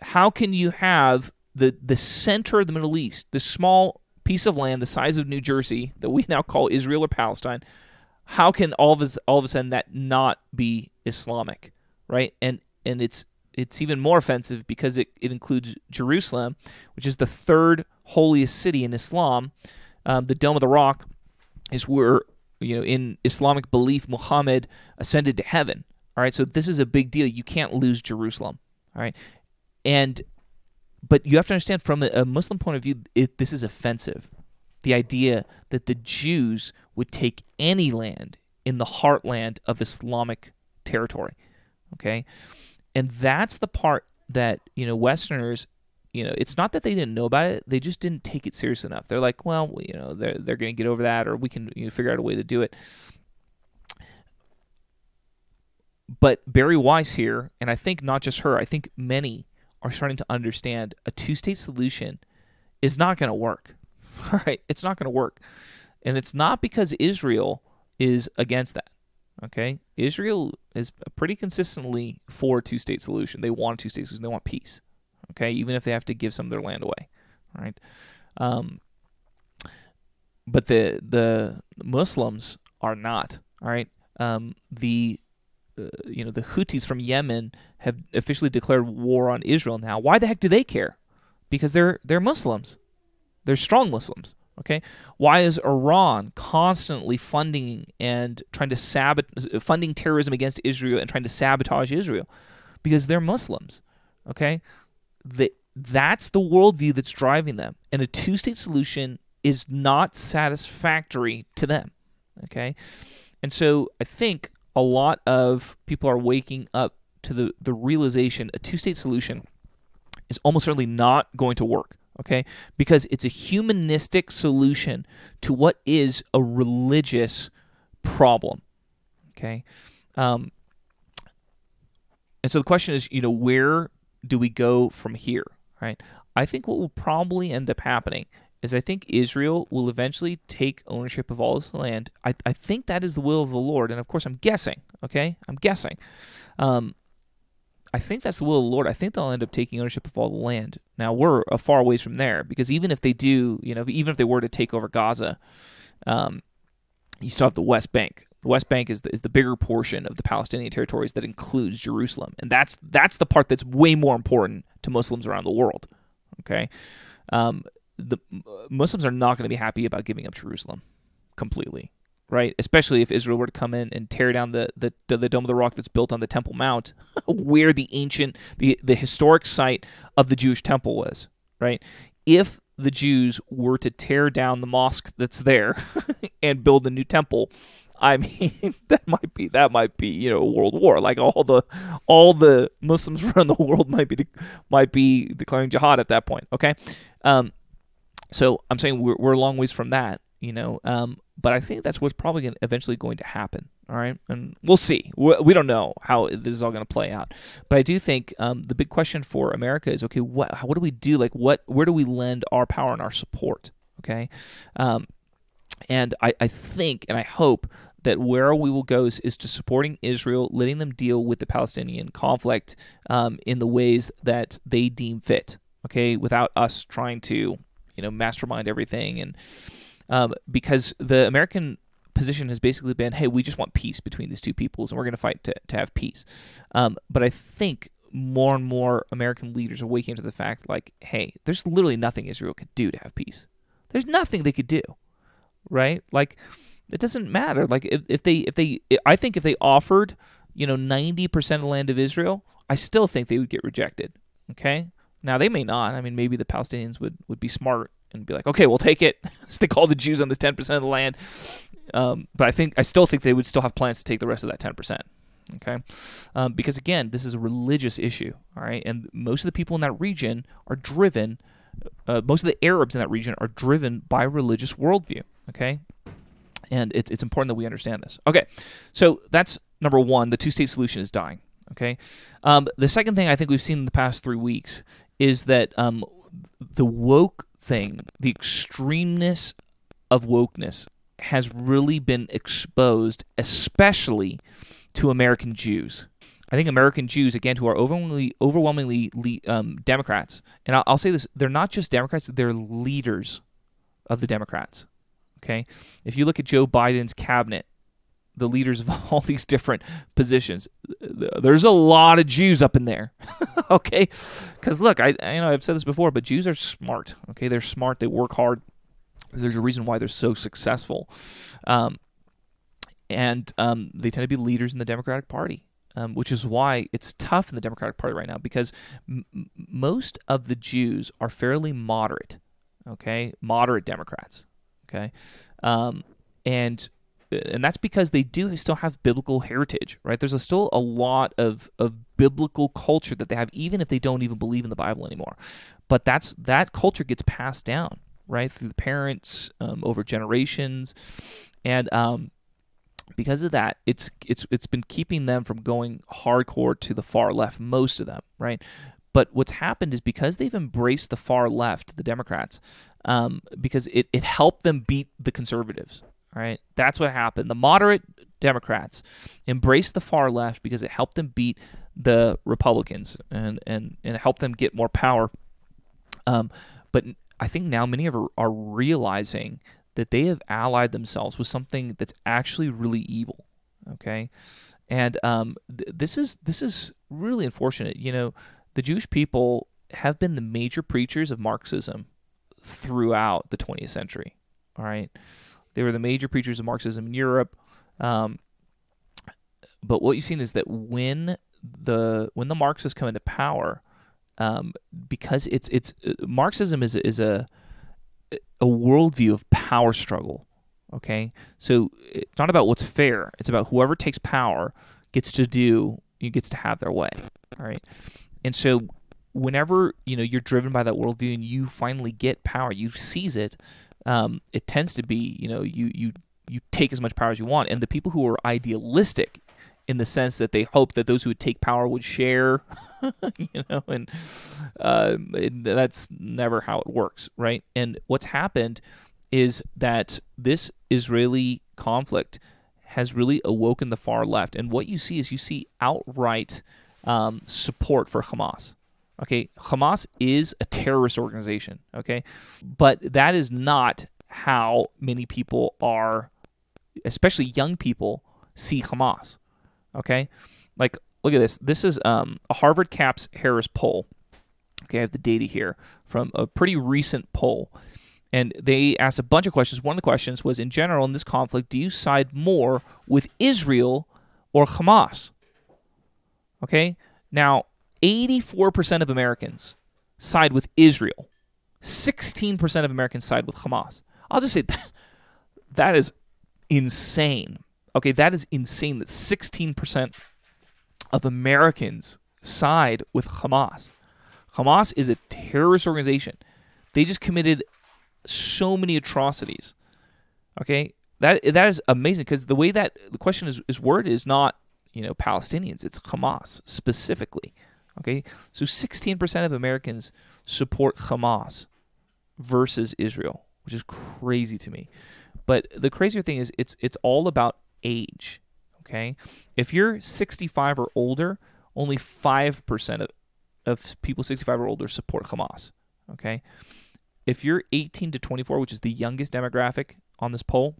How can you have the the center of the Middle East, this small piece of land the size of New Jersey that we now call Israel or Palestine, how can all of a, all of a sudden that not be Islamic, right? And and it's it's even more offensive because it, it includes Jerusalem, which is the third holiest city in Islam. Um, the Dome of the Rock is where, you know, in Islamic belief, Muhammad ascended to heaven. All right, so this is a big deal. You can't lose Jerusalem. All right, and but you have to understand from a, Muslim point of view, it, this is offensive. The idea that the Jews would take any land in the heartland of Islamic territory. Okay, and that's the part that you know Westerners you know, it's not that they didn't know about it; they just didn't take it serious enough. They're like, well, you know, they're they're going to get over that, or we can you know, figure out a way to do it. but Bari Weiss here, and I think not just her, I think many are starting to understand a two-state solution is not going to work. All right, it's not going to work, and it's not because Israel is against that. Okay, Israel is pretty consistently for a two-state solution. They want a two-state solution. They want peace. Okay, even if they have to give some of their land away. Right, um, but the the Muslims are not. All right, um, the uh, you know the Houthis from Yemen have officially declared war on Israel now. Why the heck do they care? Because they're they're Muslims. They're strong Muslims. Okay, why is Iran constantly funding and trying to sabot funding terrorism against Israel and trying to sabotage Israel? Because they're Muslims. Okay, the, that's the worldview that's driving them, and a two-state solution is not satisfactory to them. Okay, and so I think a lot of people are waking up to the the realization a two-state solution is almost certainly not going to work okay? Because it's a humanistic solution to what is a religious problem, okay? Um, and so the question is, you know, where do we go from here, right? I think what will probably end up happening is I think Israel will eventually take ownership of all this land. I, I think that is the will of the Lord. And of course, I'm guessing, okay? I'm guessing. Um, I think that's the will of the Lord. I think they'll end up taking ownership of all the land. Now we're a far ways from there because even if they do, you know, even if they were to take over Gaza, um, you still have the West Bank. The West Bank is the, is the bigger portion of the Palestinian territories that includes Jerusalem, and that's that's the part that's way more important to Muslims around the world. Okay, um, the Muslims are not going to be happy about giving up Jerusalem completely right? Especially if Israel were to come in and tear down the, the, the Dome of the Rock that's built on the Temple Mount, where the ancient, the, the historic site of the Jewish temple was, right? If the Jews were to tear down the mosque that's there and build a new temple, I mean that might be that might be you know a world war. Like all the all the Muslims around the world might be de- might be declaring jihad at that point. Okay, um, so I'm saying we're we're a long ways from that. You know, um, but I think that's what's probably gonna, eventually going to happen. All right, and we'll see. We don't know how this is all going to play out, but I do think um, the big question for America is: okay, what what do we do? Like, what where do we lend our power and our support? Okay, um, and I, I think and I hope that where we will go is, is, to supporting Israel, letting them deal with the Palestinian conflict um, in the ways that they deem fit. Okay, without us trying to you know mastermind everything and um, because the American position has basically been, hey, we just want peace between these two peoples, and we're going to fight to, to have peace. Um, but I think more and more American leaders are waking up to the fact, like, hey, there's literally nothing Israel could do to have peace. There's nothing they could do, right? Like, it doesn't matter. Like, if, if they, if they, I think if they offered, you know, 90% of the land of Israel, I still think they would get rejected. Okay. Now they may not. I mean, maybe the Palestinians would, would be smart and be like, okay, we'll take it, stick all the Jews on this 10% of the land. Um, but I think I still think they would still have plans to take the rest of that 10%. Okay, um, because again, this is a religious issue. All right, and most of the people in that region are driven. Uh, most of the Arabs in that region are driven by religious worldview. Okay, and it's it's important that we understand this. Okay, so that's number one. The two-state solution is dying. Okay, um, the second thing I think we've seen in the past three weeks is that um, the woke thing, the extremeness of wokeness has really been exposed, especially to American Jews. I think American Jews, again, who are overwhelmingly, overwhelmingly um, Democrats, and I'll, I'll, say this: they're not just Democrats; they're leaders of the Democrats. Okay, if you look at Joe Biden's cabinet, the leaders of all these different positions. There's a lot of Jews up in there, okay? Because look, I, I you know I've said this before, but Jews are smart. Okay, they're smart. They work hard. There's a reason why they're so successful, um, and um, they tend to be leaders in the Democratic Party. Um, which is why it's tough in the Democratic Party right now because m- most of the Jews are fairly moderate, okay, moderate Democrats, okay, um, and and that's because they do still have biblical heritage, right? There's a, still a lot of of biblical culture that they have, even if they don't even believe in the Bible anymore. But that's that culture gets passed down, right, through the parents um, over generations, and um, because of that, it's it's it's been keeping them from going hardcore to the far left. Most of them, right? But what's happened is because they've embraced the far left, the Democrats, um, because it, it helped them beat the conservatives. Right? That's what happened. The moderate Democrats embraced the far left because it helped them beat the Republicans and and and help them get more power. Um, but I think now many of are, are realizing that they have allied themselves with something that's actually really evil. Okay, and um, th- this is this is really unfortunate. You know, the Jewish people have been the major preachers of Marxism throughout the 20th century. All right, they were the major preachers of Marxism in Europe. Um, but what you've seen is that when the when the Marxists come into power, um, because it's it's Marxism is is a a worldview of power struggle. Okay, so it's not about what's fair; it's about whoever takes power gets to do gets to have their way. All right, and so whenever you know you're driven by that worldview and you finally get power, you seize it. Um, it tends to be you know you you you take as much power as you want, and the people who are idealistic in the sense that they hope that those who would take power would share, you know, and uh, that's never how it works, right? And what's happened is that this Israeli conflict has really awoken the far left, and what you see is you see outright um, support for Hamas. Okay, Hamas is a terrorist organization. Okay, but that is not how many people are, especially young people, see Hamas. Okay, like look at this. This is um, a Harvard Caps Harris poll. Okay, I have the data here from a pretty recent poll. And they asked a bunch of questions. One of the questions was In general, in this conflict, do you side more with Israel or Hamas? Okay, now 84% of Americans side with Israel, 16% of Americans side with Hamas. I'll just say that, that is insane. Okay, that is insane that 16% of Americans side with Hamas. Hamas is a terrorist organization. They just committed so many atrocities. Okay, that that is amazing because the way that the question is, is worded is not you know Palestinians, it's Hamas specifically. Okay, so 16% of Americans support Hamas versus Israel, which is crazy to me. But the crazier thing is it's it's all about age. Okay, if you're 65 or older, only five percent of, of people 65 or older support Hamas. Okay, if you're 18 to 24, which is the youngest demographic on this poll,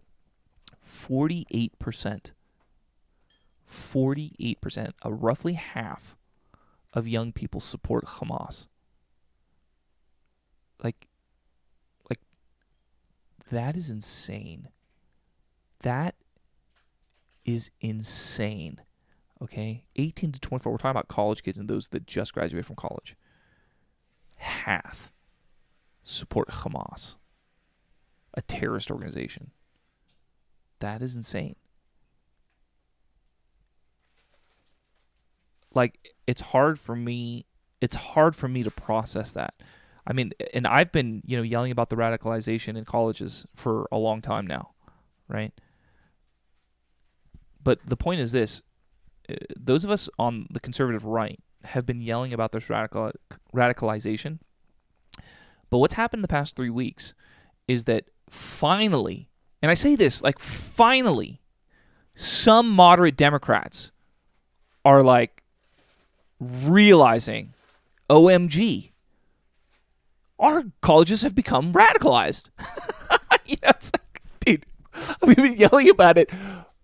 48 percent. 48 percent, a roughly half of young people support Hamas. Like, like that is insane. That is insane. Okay? 18 to 24, we're talking about college kids and those that just graduated from college. Half support Hamas, a terrorist organization. That is insane. Like it's hard for me it's hard for me to process that. I mean, and I've been, you know, yelling about the radicalization in colleges for a long time now, right? But the point is this uh, those of us on the conservative right have been yelling about this radical radicalization. But what's happened in the past three weeks is that finally, and I say this like finally, some moderate Democrats are like realizing, OMG, our colleges have become radicalized. you know, it's like, dude, we've been yelling about it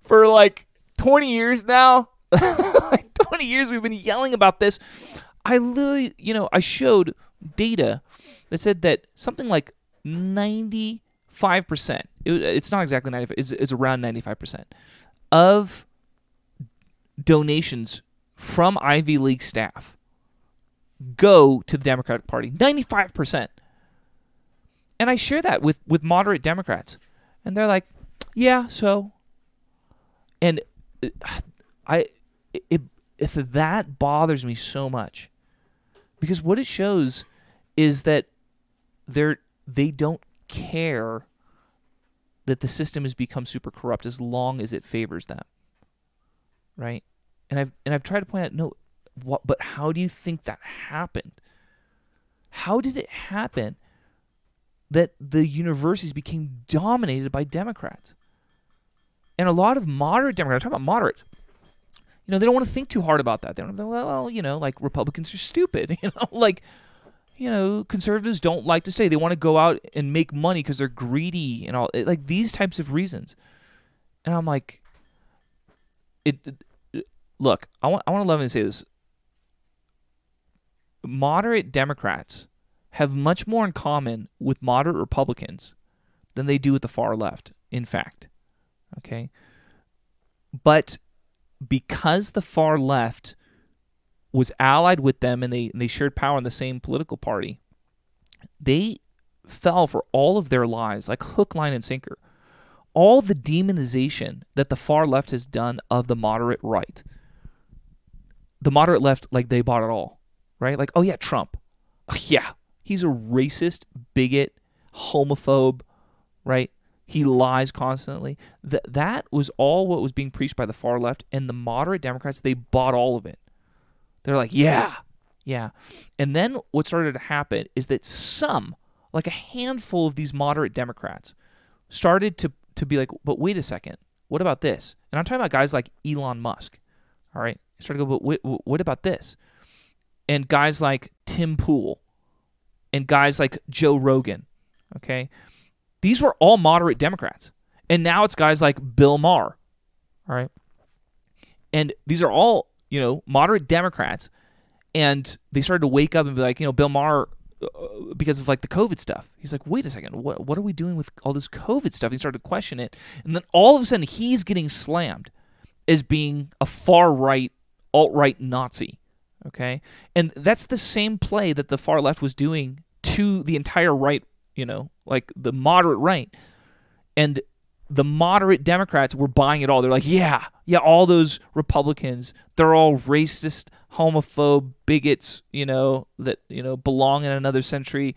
for like 20 years now. like 20 years we've been yelling about this. I literally, you know, I showed data that said that something like 95%, it, it's not exactly 95, it's, it's around 95% of donations from Ivy League staff go to the Democratic Party. 95%. And I share that with, with moderate Democrats. And they're like, yeah, so. And uh, I it, if that bothers me so much because what it shows is that they're they don't care that the system has become super corrupt as long as it favors them. Right? And I've and I've tried to point out no what but how do you think that happened? How did it happen that the universities became dominated by Democrats? And a lot of moderate Democrats, I'm talking about moderates, you know, they don't want to think too hard about that. They don't, well, you know, like Republicans are stupid, you know, like, you know, conservatives don't like to say they want to go out and make money because they're greedy and all, like these types of reasons. And I'm like, it, it look, I want, I want to love and say this. Moderate Democrats have much more in common with moderate Republicans than they do with the far left, in fact. Okay? But because the far left was allied with them and they, and they shared power in the same political party, they fell for all of their lies, like hook, line, and sinker. All the demonization that the far left has done of the moderate right. The moderate left, like they bought it all, right? Like, oh yeah, Trump. yeah, he's a racist, bigot, homophobe, right? He lies constantly. That that was all what was being preached by the far left and the moderate Democrats. They bought all of it. They're like, yeah, yeah. And then what started to happen is that some, like a handful of these moderate Democrats, started to to be like, but wait a second, what about this? And I'm talking about guys like Elon Musk. All right, started to go, but wait, what about this? And guys like Tim Pool, and guys like Joe Rogan. Okay, these were all moderate Democrats. And now it's guys like Bill Maher. All right. And these are all, you know, moderate Democrats. And they started to wake up and be like, you know, Bill Maher, uh, because of like the COVID stuff. He's like, wait a second, what, what are we doing with all this COVID stuff? He started to question it. And then all of a sudden, he's getting slammed as being a far right, alt right Nazi. Okay. And that's the same play that the far left was doing to the entire right you know, like the moderate right. And the moderate Democrats were buying it all. They're like, yeah, yeah, all those Republicans, they're all racist, homophobe, bigots, you know, that, you know, belong in another century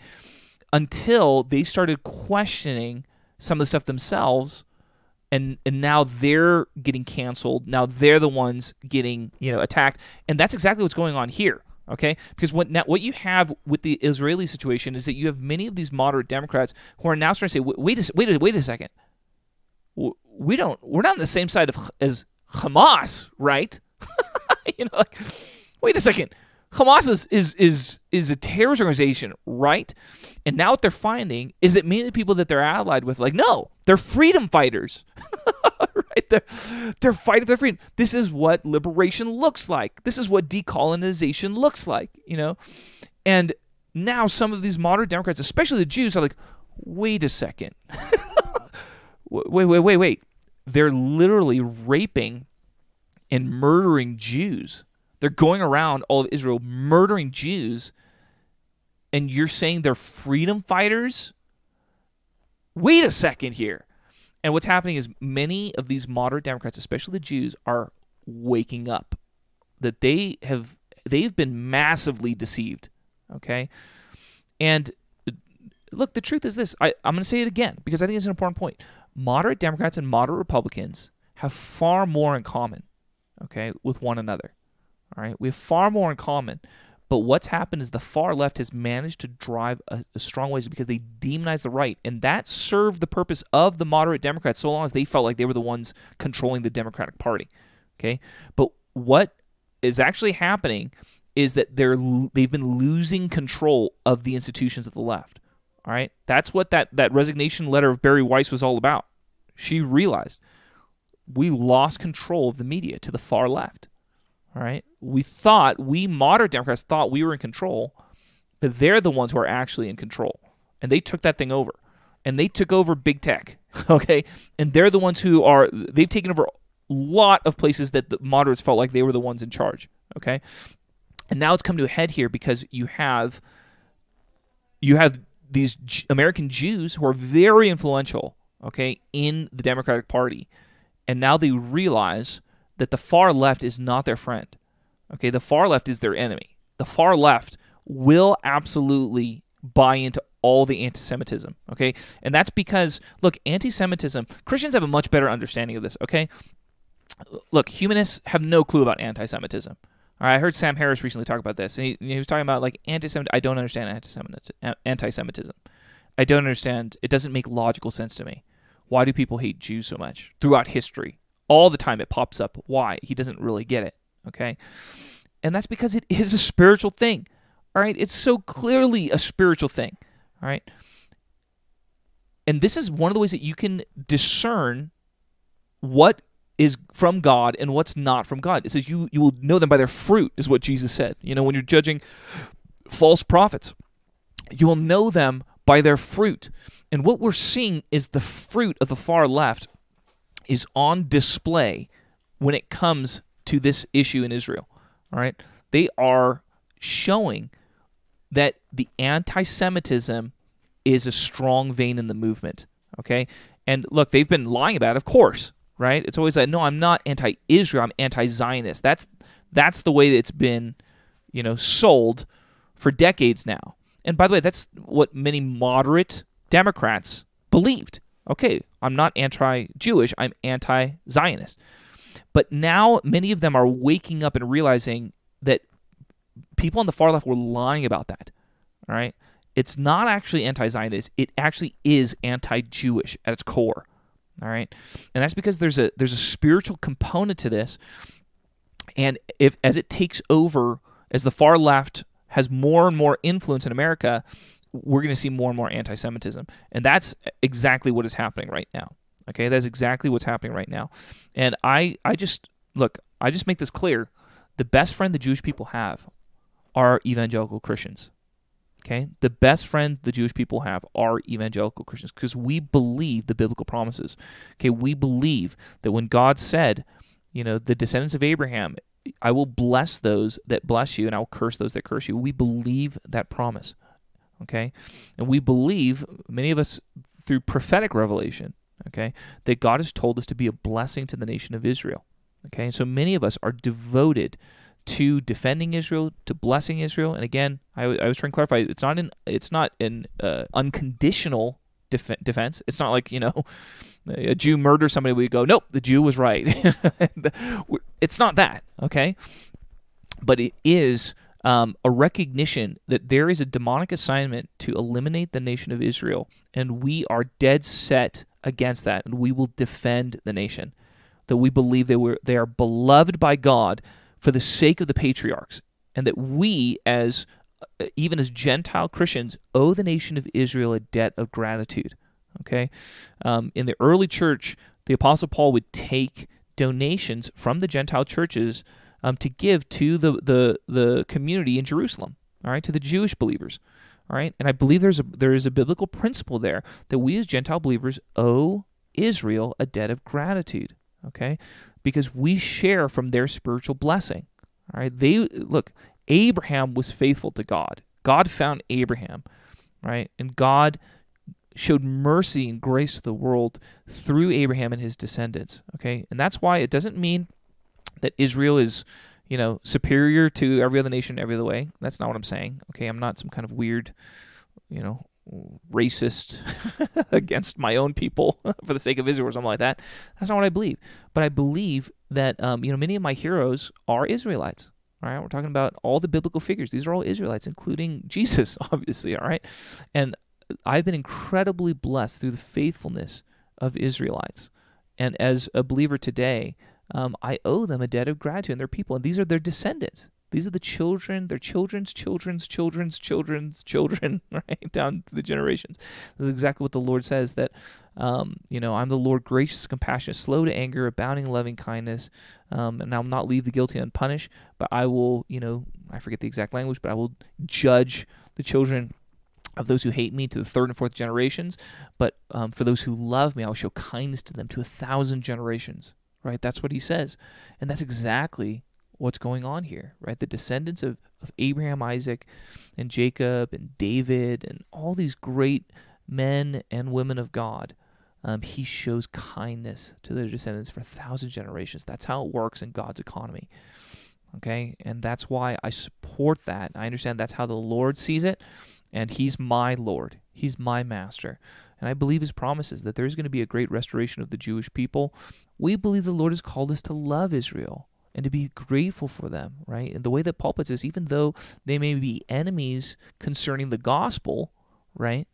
until they started questioning some of the stuff themselves and and now they're getting canceled. Now they're the ones getting, you know, attacked. And that's exactly what's going on here. Okay, because what now, what you have with the Israeli situation is that you have many of these moderate Democrats who are now starting to say, "Wait, a, wait, a, wait a second, we don't, we're not on the same side of as Hamas, right? you know, like, wait a second, Hamas is, is is is a terrorist organization, right? And now what they're finding is that many of the people that they're allied with, like, no, they're freedom fighters. right? They're, they're fighting for freedom. This is what liberation looks like. This is what decolonization looks like, you know? And now some of these modern Democrats, especially the Jews, are like, wait a second. wait, wait, wait, wait. They're literally raping and murdering Jews. They're going around all of Israel murdering Jews, and you're saying they're freedom fighters? Wait a second here. And what's happening is many of these moderate Democrats, especially the Jews, are waking up that they have they've been massively deceived. Okay, and look, the truth is this. I, I'm going to say it again because I think it's an important point. Moderate Democrats and moderate Republicans have far more in common. Okay, with one another. All right, we have far more in common but what's happened is the far left has managed to drive a, a, strong ways because they demonize the right, and that served the purpose of the moderate Democrats so long as they felt like they were the ones controlling the Democratic Party. Okay, but what is actually happening is that they're they've been losing control of the institutions of the left. All right, that's what that that resignation letter of Bari Weiss was all about. She realized we lost control of the media to the far left. All right. We thought, we moderate Democrats thought we were in control, but they're the ones who are actually in control. And they took that thing over. And they took over big tech. Okay. And they're the ones who are, they've taken over a lot of places that the moderates felt like they were the ones in charge. Okay. And now it's come to a head here because you have, you have these American Jews who are very influential, okay, in the Democratic Party. And now they realize that the far left is not their friend. Okay, the far left is their enemy. The far left will absolutely buy into all the anti-Semitism. Okay, and that's because look, anti-Semitism. Christians have a much better understanding of this. Okay, look, humanists have no clue about anti-Semitism. All right, I heard Sam Harris recently talk about this, and he, he was talking about like anti-Semitic. I don't understand anti-Semitism. I don't understand. It doesn't make logical sense to me. Why do people hate Jews so much throughout history? All the time it pops up. Why? He doesn't really get it. Okay, and that's because it is a spiritual thing. All right, it's so clearly a spiritual thing. All right, and this is one of the ways that you can discern what is from God and what's not from God. It says you you will know them by their fruit, is what Jesus said. You know, when you're judging false prophets, you will know them by their fruit. And what we're seeing is the fruit of the far left is on display when it comes to this issue in Israel. All right, they are showing that the anti-Semitism is a strong vein in the movement. Okay, and look, they've been lying about, it, of course right? It's always like, no, I'm not anti-Israel. I'm anti-Zionist. That's that's the way it's been, you know, sold for decades now. And by the way, that's what many moderate Democrats believed. Okay, I'm not anti-Jewish. I'm anti-Zionist. But now many of them are waking up and realizing that people on the far left were lying about that. All right. It's not actually anti Zionist, it actually is anti Jewish at its core. All right, and that's because there's a there's a spiritual component to this, and if as it takes over, as the far left has more and more influence in America, we're going to see more and more anti-Semitism, and that's exactly what is happening right now. Okay, that's exactly what's happening right now, and I I just look I just make this clear: the best friend the Jewish people have are evangelical Christians. Okay, the best friend the Jewish people have are evangelical Christians because we believe the biblical promises. Okay, we believe that when God said, you know, the descendants of Abraham, I will bless those that bless you and I will curse those that curse you. We believe that promise. Okay, and we believe, many of us through prophetic revelation, okay, that God has told us to be a blessing to the nation of Israel. Okay, so many of us are devoted to defending Israel, to blessing Israel. And again, I, I was trying to clarify: it's not an it's not an uh, unconditional def- defense. It's not like you know a Jew murders somebody. We go, nope, the Jew was right. it's not that, okay? But it is um, a recognition that there is a demonic assignment to eliminate the nation of Israel, and we are dead set against that, and we will defend the nation. That we believe they were they are beloved by God for the sake of the patriarchs, and that we, as uh, even as Gentile Christians, owe the nation of Israel a debt of gratitude. Okay, um, in the early church, the Apostle Paul would take donations from the Gentile churches um, to give to the, the the community in Jerusalem. All right, to the Jewish believers. All right, and I believe there's a there is a biblical principle there that we as Gentile believers owe Israel a debt of gratitude. Okay, because we share from their spiritual blessing. All right. They look, Abraham was faithful to God. God found Abraham, right? And God showed mercy and grace to the world through Abraham and his descendants. Okay. And that's why it doesn't mean that Israel is, you know, superior to every other nation every other way. That's not what I'm saying. Okay. I'm not some kind of weird, you know, racist against my own people for the sake of Israel or something like that. That's not what I believe. But I believe that um, you know many of my heroes are Israelites. All right, we're talking about all the biblical figures. These are all Israelites, including Jesus, obviously. All right, and I've been incredibly blessed through the faithfulness of Israelites. And as a believer today, um, I owe them a debt of gratitude. And their people, and these are their descendants. These are the children, their children's children's children's children's children, right down to the generations. This is exactly what the Lord says that, um, you know, I'm the Lord, gracious, compassionate, slow to anger, abounding in loving kindness, um, and I'll not leave the guilty unpunished. But I will, you know, I forget the exact language, but I will judge the children of those who hate me to the third and fourth generations. But um, for those who love me, I will show kindness to them to a thousand generations. Right? That's what he says, and that's exactly what's going on here, right? The descendants of, of Abraham, Isaac, and Jacob, and David, and all these great men and women of God. Um, he shows kindness to their descendants for a thousand generations. That's how it works in God's economy. Okay, and that's why I support that. I understand that's how the Lord sees it, and He's my Lord. He's my master. And I believe his promises that there's going to be a great restoration of the Jewish people. We believe the Lord has called us to love Israel and to be grateful for them, right? And the way that Paul puts this, even though they may be enemies concerning the gospel, right?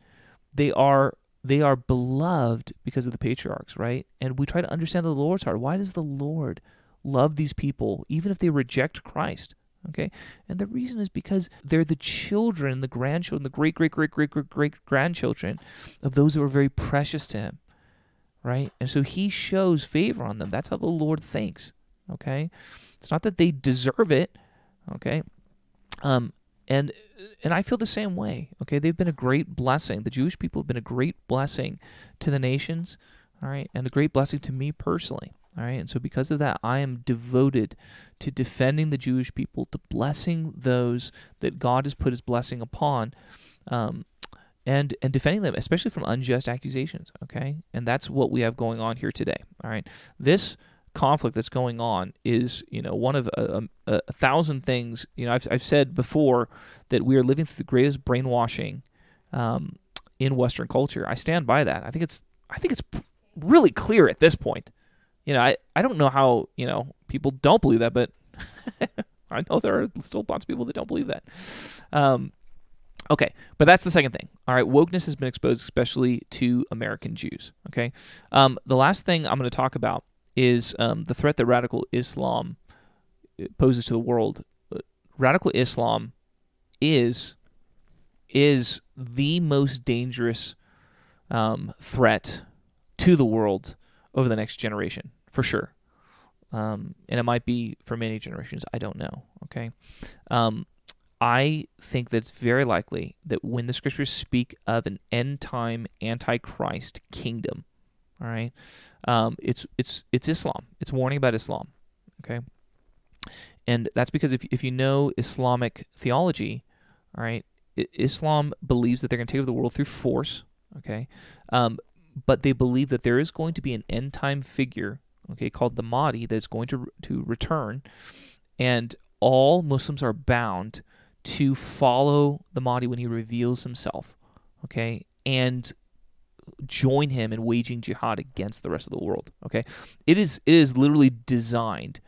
They are they are beloved because of the patriarchs, right? And we try to understand the Lord's heart. Why does the Lord love these people even if they reject Christ? Okay? And the reason is because they're the children, the grandchildren, the great great great great great great grandchildren of those that were very precious to him. Right? And so he shows favor on them. That's how the Lord thinks. Okay? It's not that they deserve it. Okay? Um and and I feel the same way. Okay? They've been a great blessing. The Jewish people have been a great blessing to the nations, all right? And a great blessing to me personally. All right. And so, because of that, I am devoted to defending the Jewish people, to blessing those that God has put his blessing upon, um, and, and defending them, especially from unjust accusations. Okay. And that's what we have going on here today. All right. This conflict that's going on is, you know, one of a, a, a thousand things. You know, I've, I've said before that we are living through the greatest brainwashing um, in Western culture. I stand by that. I think it's, I think it's really clear at this point you know, I, I don't know how, you know, people don't believe that, but I know there are still lots of people that don't believe that. Um, okay, but that's the second thing. All right, wokeness has been exposed especially to American Jews. Okay, um, the last thing I'm going to talk about is um, the threat that radical Islam uh, poses to the world. Uh, radical Islam is is the most dangerous um, threat to the world over the next generation for sure. Um, and it might be for many generations. I don't know. Okay. I think that it's very likely that when the scriptures speak of an end time antichrist kingdom, all right, um, it's it's it's Islam. It's warning about Islam. Okay. And that's because if if you know Islamic theology, all right, Islam believes that they're going to take over the world through force. Okay. Um, but they believe that there is going to be an end time figure, okay, called the Mahdi that's going to to return, and all Muslims are bound to follow the Mahdi when he reveals himself, okay, and join him in waging jihad against the rest of the world. Okay, it is it is literally designed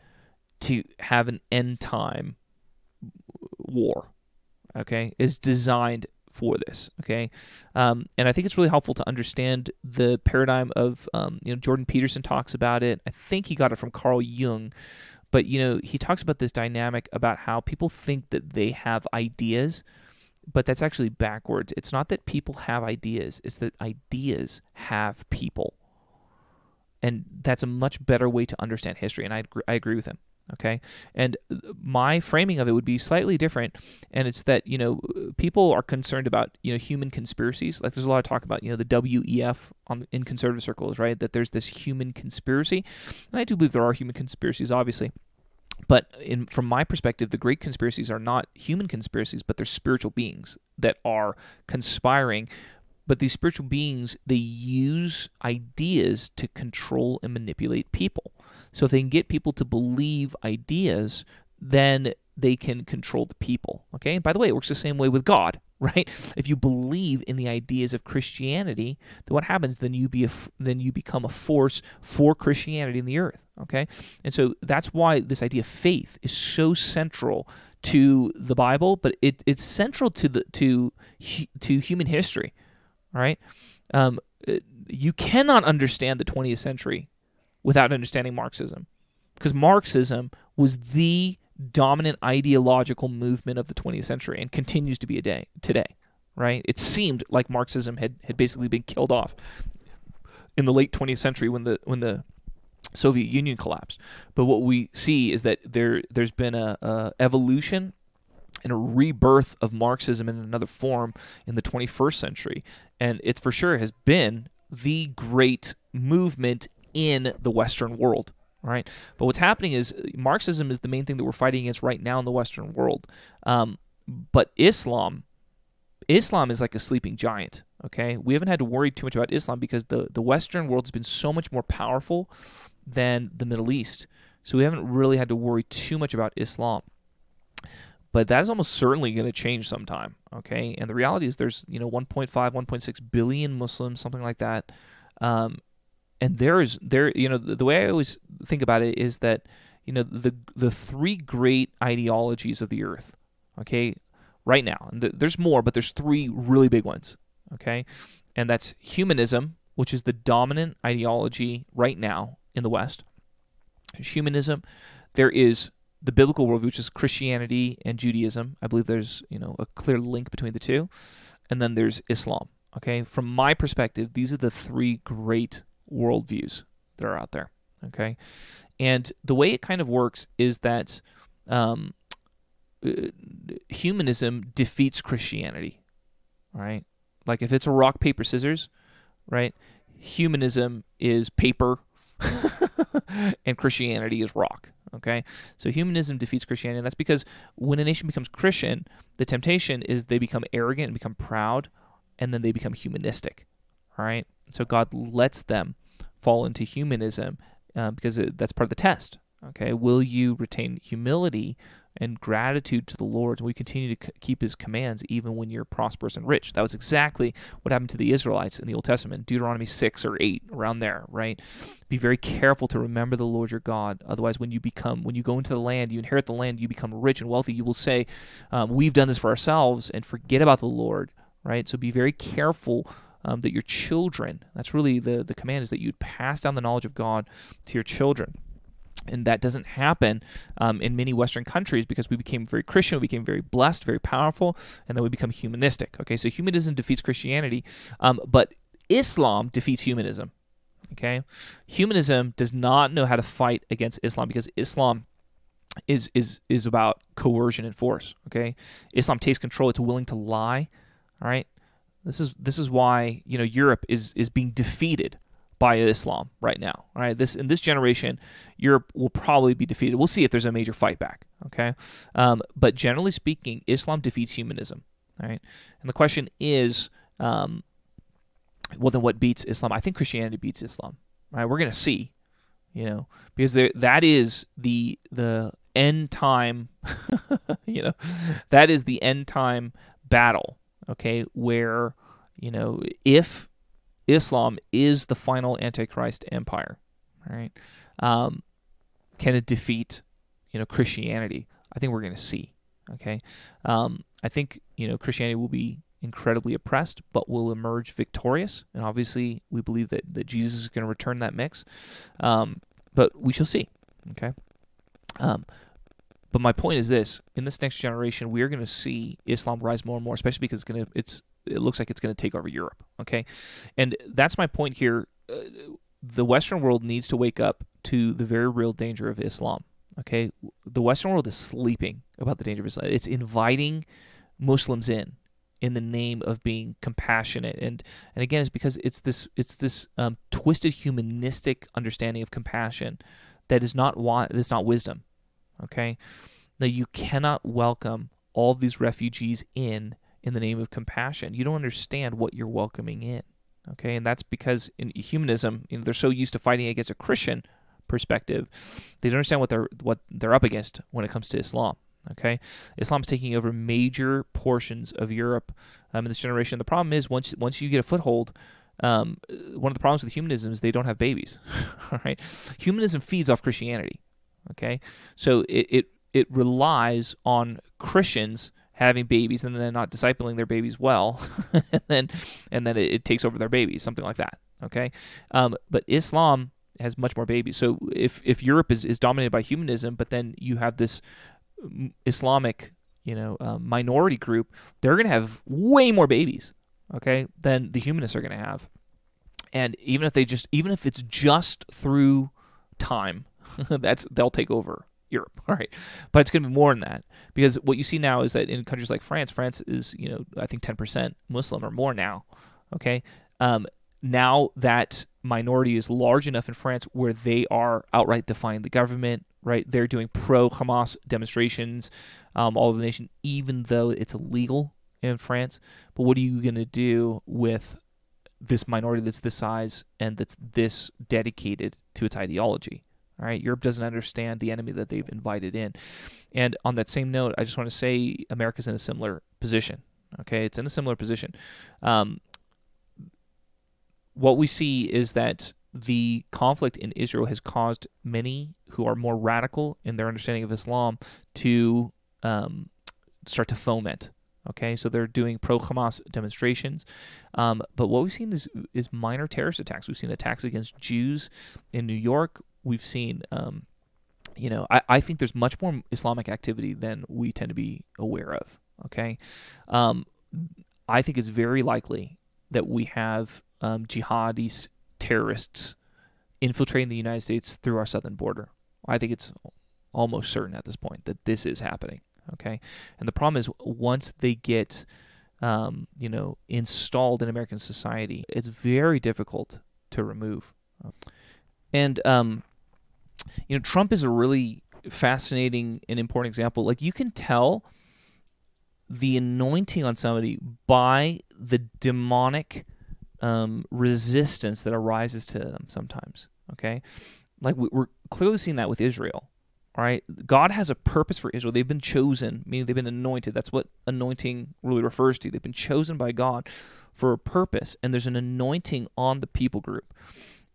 to have an end time war. Okay, is designed for this. Okay, um, and I think it's really helpful to understand the paradigm of um, you know Jordan Peterson talks about it. I think he got it from Carl Jung, but you know he talks about this dynamic about how people think that they have ideas. But that's actually backwards. It's not that people have ideas, it's that ideas have people. And that's a much better way to understand history. And I, I agree with him okay and my framing of it would be slightly different and it's that you know people are concerned about you know human conspiracies like there's a lot of talk about you know the WEF on in conservative circles right that there's this human conspiracy and I do believe there are human conspiracies obviously but in from my perspective the great conspiracies are not human conspiracies but they're spiritual beings that are conspiring but these spiritual beings they use ideas to control and manipulate people so if they can get people to believe ideas, then they can control the people. Okay. And by the way, it works the same way with God, right? If you believe in the ideas of Christianity, then what happens? Then you be a, then you become a force for Christianity in the earth. Okay. And so that's why this idea of faith is so central to the Bible, but it, it's central to the to to human history. Right. Um, you cannot understand the 20th century without understanding Marxism. Because Marxism was the dominant ideological movement of the 20th century and continues to be a day today, right? It seemed like Marxism had, had basically been killed off in the late 20th century when the when the Soviet Union collapsed. But what we see is that there there's been a, a evolution and a rebirth of Marxism in another form in the 21st century, and it for sure has been the great movement in the Western world. Right, but what's happening is Marxism is the main thing that we're fighting against right now in the Western world. Um, but Islam, Islam is like a sleeping giant. Okay, we haven't had to worry too much about Islam because the the Western world has been so much more powerful than the Middle East. So we haven't really had to worry too much about Islam. but that is almost certainly going to change sometime. Okay, and the reality is there's you know 1.5, 1.6 billion Muslims, something like that, um, and there is there you know the, the way I always think about it is that you know the the three great ideologies of the earth. Okay, right now, and there's more, but there's three really big ones. Okay, and that's humanism, which is the dominant ideology right now in the West. There's humanism. There is the biblical worldview, which is Christianity and Judaism. I believe there's you know a clear link between the two, and then there's Islam. Okay, from my perspective, these are the three great worldviews that are out there. Okay, and the way it kind of works is that um, uh, humanism defeats Christianity. Right, like if it's a rock paper scissors, right? Humanism is paper, and Christianity is rock. Okay, so humanism defeats Christianity. And that's because when a nation becomes Christian, the temptation is they become arrogant and become proud, and then they become humanistic. Right, so God lets them fall into humanism uh, because it, that's part of the test. Okay, will you retain humility and gratitude to the Lord, and we continue to c- keep His commands even when you're prosperous and rich. That was exactly what happened to the Israelites in the Old Testament, Deuteronomy 6 or 8, around there, right? Be very careful to remember the Lord your God. Otherwise, when you become, when you go into the land, you inherit the land, you become rich and wealthy, you will say, um, We've done this for ourselves, and forget about the Lord, right? So be very careful. Um, that your children, that's really the, the command, is that you pass down the knowledge of God to your children and that doesn't happen um, in many Western countries because we became very Christian, we became very blessed, very powerful, and then we become humanistic. Okay, so humanism defeats Christianity, um, but Islam defeats humanism. Okay, humanism does not know how to fight against Islam because Islam is is is about coercion and force. Okay, Islam takes control; it's willing to lie. All right, this is this is why you know Europe is is being defeated by Islam right now. Right, this in this generation, Europe will probably be defeated. We'll see if there's a major fight back. Okay, um, but generally speaking, Islam defeats humanism. Right, and the question is, um, well, then what beats Islam? I think Christianity beats Islam. Right, we're gonna see, you know, because there, that is the the end time, you know, that is the end time battle. Okay, where you know if Islam is the final Antichrist empire. Right? Um, can it defeat, you know, Christianity? I think we're going to see. Okay. Um, I think you know Christianity will be incredibly oppressed, but will emerge victorious. And obviously, we believe that that Jesus is going to return that mix. Um, but we shall see. Okay. Um, but my point is this: in this next generation, we are going to see Islam rise more and more, especially because it's going to it's it looks like it's going to take over Europe. Okay, and that's my point here. Uh, the Western world needs to wake up to the very real danger of Islam. Okay, the Western world is sleeping about the danger of Islam. It's inviting Muslims in in the name of being compassionate, and and again, it's because it's this it's this um, twisted humanistic understanding of compassion that is not wa- that's not wisdom. Okay, now you cannot welcome all these refugees in in the name of compassion. You don't understand what you're welcoming in. Okay, and that's because in humanism, you know, they're so used to fighting against a Christian perspective, they don't understand what they're what they're up against when it comes to Islam. Okay, Islam's taking over major portions of Europe um, in this generation. The problem is once once you get a foothold, um, one of the problems with humanism is they don't have babies. All right, humanism feeds off Christianity. Okay, so it it, it relies on Christians having babies and then not discipling their babies well, and then and then it, it, takes over their babies, something like that. Okay, um, but Islam has much more babies. So if if Europe is, is dominated by humanism, but then you have this Islamic you know um, minority group, they're going to have way more babies. Okay, than the humanists are going to have. And even if they just even if it's just through time, that's they'll take over Europe. All right, but it's going to be more than that because what you see now is that in countries like France, France is you know I think 10% Muslim or more now. Okay, um, now that minority is large enough in France where they are outright defying the government. Right, they're doing pro-Hamas demonstrations um, all over the nation, even though it's illegal in France. But what are you going to do with this minority that's this size and that's this dedicated to its ideology? Right, Europe doesn't understand the enemy that they've invited in, And on that same note, I just want to say America's in a similar position. Okay, it's in a similar position. Um, what we see is that the conflict in Israel has caused many who are more radical in their understanding of Islam to um, start to foment. Okay, so they're doing pro-Hamas demonstrations, um, but what we've seen is is minor terrorist attacks. We've seen attacks against Jews in New York. We've seen, um, you know, I, I think there's much more Islamic activity than we tend to be aware of. Okay, um, I think it's very likely that we have um, jihadis, terrorists infiltrating the United States through our southern border. I think it's almost certain at this point that this is happening. Okay, and the problem is once they get, um, you know, installed in American society, it's very difficult to remove. And um, you know, Trump is a really fascinating and important example. Like you can tell the anointing on somebody by the demonic um, resistance that arises to them sometimes. Okay, like we're clearly seeing that with Israel. All right, God has a purpose for Israel. They've been chosen, meaning they've been anointed. That's what anointing really refers to. They've been chosen by God for a purpose, and there's an anointing on the people group.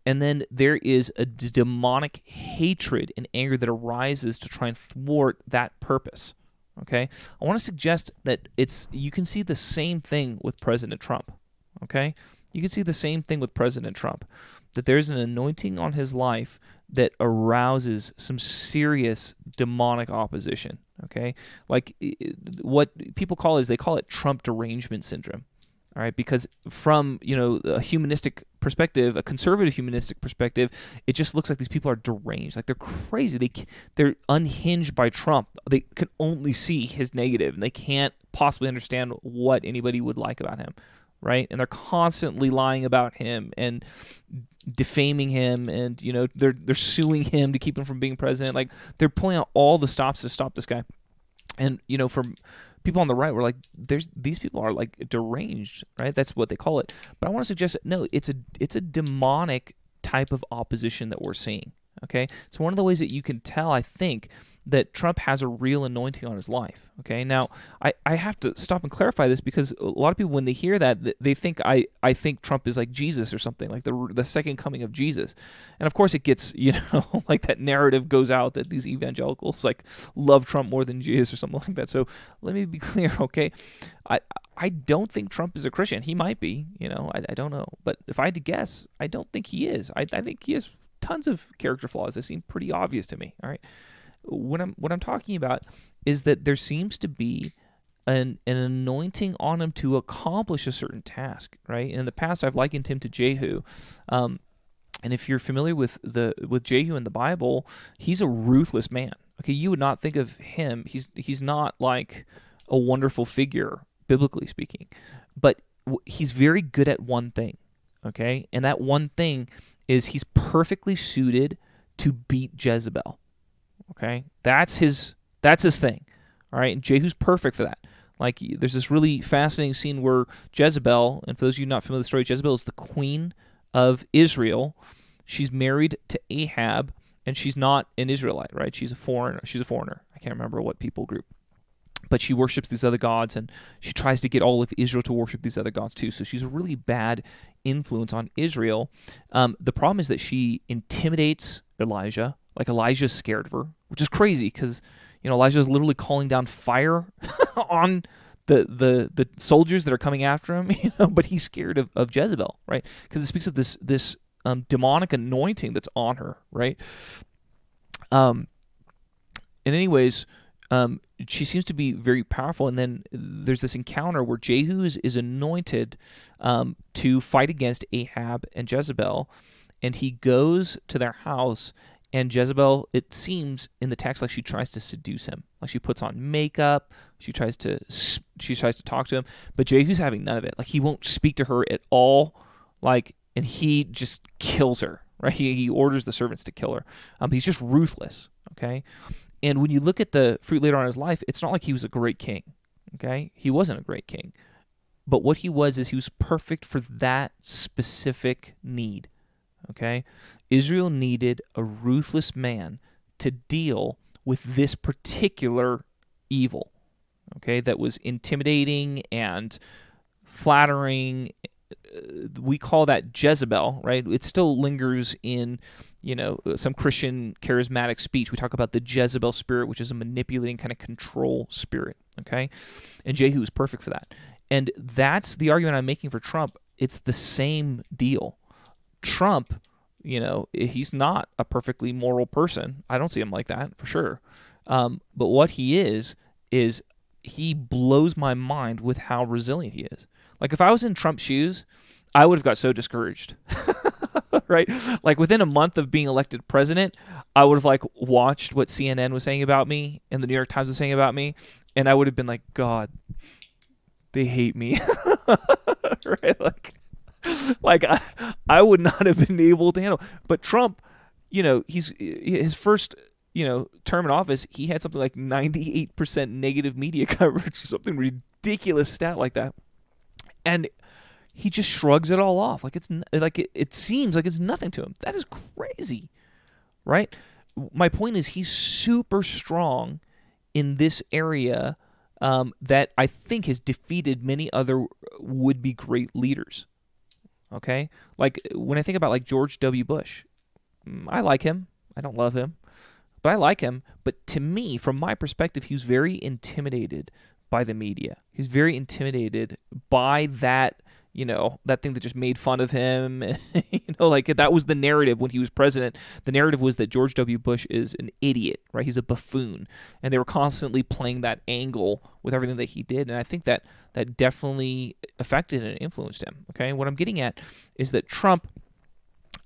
And then there is a demonic hatred and anger that arises to try and thwart that purpose. Okay, I want to suggest that it's you can see the same thing with President Trump. Okay, you can see the same thing with President Trump, that there's an anointing on his life that arouses some serious demonic opposition. Okay, like what people call is they call it Trump derangement syndrome. All right, because from you know a humanistic perspective, a conservative humanistic perspective, it just looks like these people are deranged, like they're crazy. They they're unhinged by Trump. They can only see his negative, and they can't possibly understand what anybody would like about him right? And they're constantly lying about him and defaming him and you know they're they're suing him to keep him from being president like they're pulling out all the stops to stop this guy and you know from people on the right were like there's these people are like deranged right? That's what they call it. But i want to suggest no it's a it's a demonic type of opposition that we're seeing okay? So one of the ways that you can tell i think that Trump has a real anointing on his life. Okay, now I, I have to stop and clarify this because a lot of people when they hear that they think I, I think Trump is like Jesus or something like the the second coming of Jesus, and of course it gets you know like that narrative goes out that these evangelicals like love Trump more than Jesus or something like that. So let me be clear, okay, I I don't think Trump is a Christian. He might be, you know, I, I don't know, but if I had to guess, I don't think he is. I I think he has tons of character flaws that seem pretty obvious to me. All right what I'm what I'm talking about is that there seems to be an an anointing on him to accomplish a certain task, right? And in the past, I've likened him to Jehu. Um, and if you're familiar with the with Jehu in the Bible, he's a ruthless man. Okay, you would not think of him. He's he's not like a wonderful figure biblically speaking, but he's very good at one thing. Okay, and that one thing is he's perfectly suited to beat Jezebel. Okay, that's his that's his thing. All right, and Jehu's perfect for that. Like, there's this really fascinating scene where Jezebel, and for those of you not familiar with the story, Jezebel is the queen of Israel. She's married to Ahab, and she's not an Israelite, right? She's a foreigner. She's a foreigner. I can't remember what people group, but she worships these other gods, and she tries to get all of Israel to worship these other gods too. So she's a really bad influence on Israel. Um, the problem is that she intimidates Elijah. Like Elijah's scared of her, which is crazy because you know Elijah is literally calling down fire on the the the soldiers that are coming after him. You know, but he's scared of, of Jezebel, right? Because it speaks of this this um, demonic anointing that's on her, right? Um. In anyways, um, she seems to be very powerful. And then there's this encounter where Jehu is, is anointed um, to fight against Ahab and Jezebel, and he goes to their house and Jezebel, it seems in the text like she tries to seduce him. Like she puts on makeup, she tries to she tries to talk to him, but Jehu's having none of it. Like he won't speak to her at all. Like and he just kills her. Right? He, he orders the servants to kill her. Um, he's just ruthless. Okay. And when you look at the fruit later on in his life, it's not like he was a great king. Okay. He wasn't a great king. But what he was is he was perfect for that specific need. Okay? Israel needed a ruthless man to deal with this particular evil, okay, that was intimidating and flattering. Uh, we call that Jezebel, right? It still lingers in, you know, some Christian charismatic speech. We talk about the Jezebel spirit, which is a manipulating kind of control spirit, okay? And Jehu is perfect for that. And that's the argument I'm making for Trump. It's the same deal. Trump, you know, he's not a perfectly moral person. I don't see him like that for sure. Um, but what he is is he blows my mind with how resilient he is. Like if I was in Trump's shoes, I would have got so discouraged. right? Like within a month of being elected president, I would have like watched what CNN was saying about me and the New York Times was saying about me, and I would have been like, God, they hate me. right? Like like I, I would not have been able to handle. But Trump, you know, he's his first you know term in office, he had something like 98% negative media coverage, something ridiculous stat like that and he just shrugs it all off like it's like it, it seems like it's nothing to him. That is crazy, right? My point is he's super strong in this area um, that I think has defeated many other would-be great leaders. Okay, like when I think about like George W. Bush, mm, I like him. I don't love him, but I like him. But to me, from my perspective, he was very intimidated by the media. He's very intimidated by that, you know, that thing that just made fun of him. you know, like that was the narrative when he was president. The narrative was that George W. Bush is an idiot, right? He's a buffoon. And they were constantly playing that angle with everything that he did. And I think that that definitely affected and influenced him. Okay. what I'm getting at is that Trump,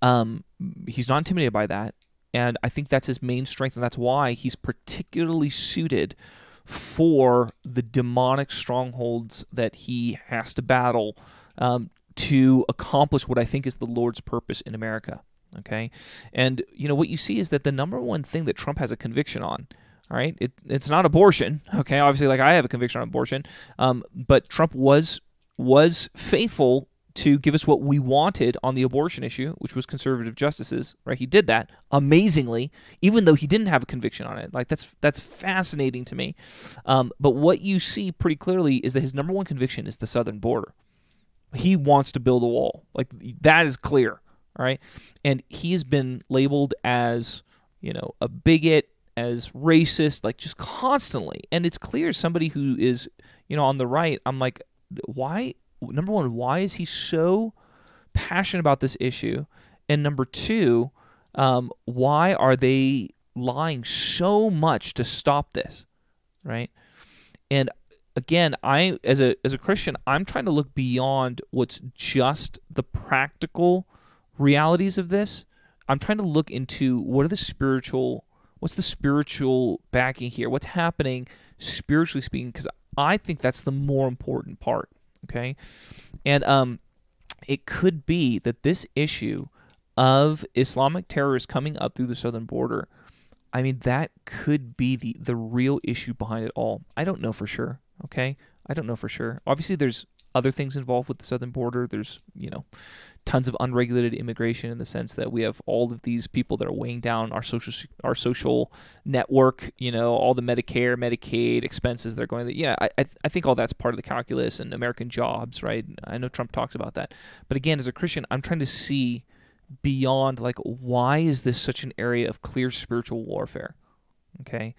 um, he's not intimidated by that. And I think that's his main strength. And that's why he's particularly suited for the demonic strongholds that he has to battle um, to accomplish what I think is the Lord's purpose in America. Okay, and you know what you see is that the number one thing that Trump has a conviction on. All right, it, it's not abortion. Okay, obviously, like I have a conviction on abortion, um, but Trump was was faithful to give us what we wanted on the abortion issue, which was conservative justices, right? He did that amazingly, even though he didn't have a conviction on it. Like that's that's fascinating to me. Um, but what you see pretty clearly is that his number one conviction is the southern border. He wants to build a wall. Like that is clear, all right? And he has been labeled as, you know, a bigot, as racist, like just constantly. And it's clear somebody who is, you know, on the right, I'm like, why number one, why is he so passionate about this issue? And number two, um, why are they lying so much to stop this? Right? And again, I as a as a Christian, I'm trying to look beyond what's just the practical realities of this. I'm trying to look into what are the spiritual what's the spiritual backing here? What's happening spiritually speaking because I think that's the more important part. Okay, and um, it could be that this issue of Islamic terrorists coming up through the southern border, I mean, that could be the the real issue behind it all. I don't know for sure. Okay, I don't know for sure. Obviously, there's other things involved with the southern border. There's, you know, tons of unregulated immigration in the sense that we have all of these people that are weighing down our social our social network. You know, all the Medicare, Medicaid expenses that are going. To, yeah, I I think all that's part of the calculus and American jobs, right? I know Trump talks about that, but again, as a Christian, I'm trying to see beyond like why is this such an area of clear spiritual warfare? Okay,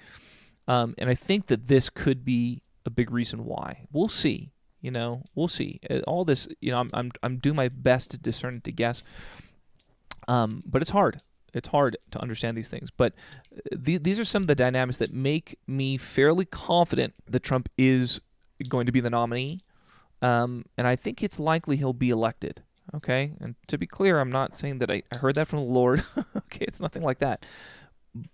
um, and I think that this could be a big reason why. We'll see. You know, we'll see. Uh, all this, you know, I'm I'm I'm doing my best to discern and to guess. Um, but it's hard. It's hard to understand these things. But uh, th- these are some of the dynamics that make me fairly confident that Trump is going to be the nominee. Um, and I think it's likely he'll be elected. Okay. And to be clear, I'm not saying that I, I heard that from the Lord. okay. It's nothing like that.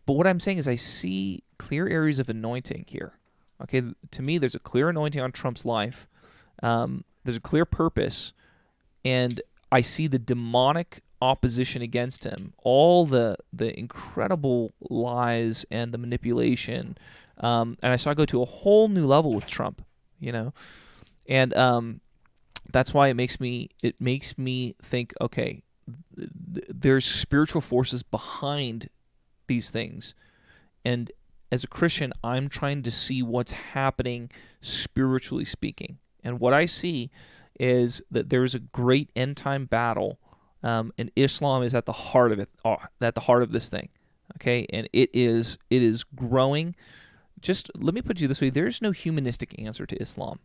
But what I'm saying is I see clear areas of anointing here. Okay. To me, there's a clear anointing on Trump's life um, there's a clear purpose, and I see the demonic opposition against him, all the the incredible lies and the manipulation, um, and I saw it go to a whole new level with Trump, you know, and um, that's why it makes me it makes me think, okay, th- there's spiritual forces behind these things, and as a Christian, I'm trying to see what's happening spiritually speaking. And what I see is that there is a great end time battle, um, and Islam is at the heart of it, uh, at the heart of this thing. Okay, and it is it is growing. Just let me put you this way: there is no humanistic answer to Islam.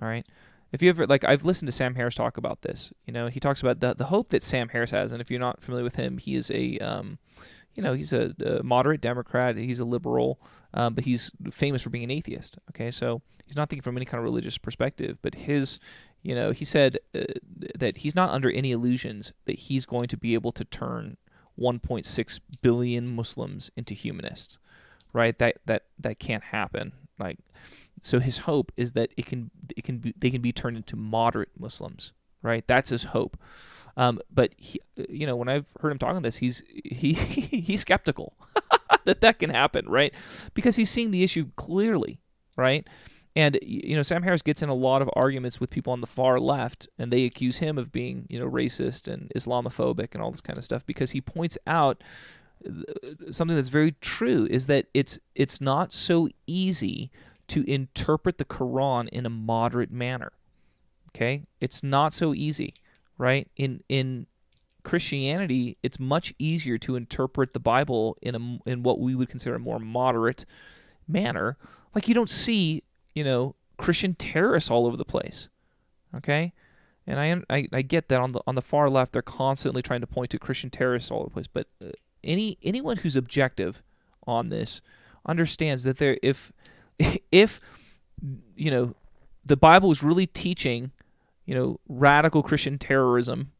All right. If you ever like, I've listened to Sam Harris talk about this. You know, he talks about the the hope that Sam Harris has, and if you're not familiar with him, he is a um, you know, he's a, a moderate Democrat. He's a liberal, um, but he's famous for being an atheist. Okay, so he's not thinking from any kind of religious perspective. But his, you know, he said uh, that he's not under any illusions that he's going to be able to turn 1.6 billion Muslims into humanists. Right? That that that can't happen. Like, so his hope is that it can it can be, they can be turned into moderate Muslims. Right? That's his hope. Um, but he, you know, when I've heard him talking this, he's he he's skeptical that that can happen, right? Because he's seeing the issue clearly, right? And you know, Sam Harris gets in a lot of arguments with people on the far left, and they accuse him of being, you know, racist and Islamophobic and all this kind of stuff because he points out uh, something that's very true is that it's it's not so easy to interpret the Quran in a moderate manner. Okay? It's not so easy right? In in Christianity, it's much easier to interpret the Bible in a in what we would consider a more moderate manner. Like you don't see, you know, Christian terrorists all over the place. Okay? And I, I, I get that on the on the far left they're constantly trying to point to Christian terrorists all over the place, but uh, any anyone who's objective on this understands that there if if you know the Bible is really teaching you know, radical Christian terrorism,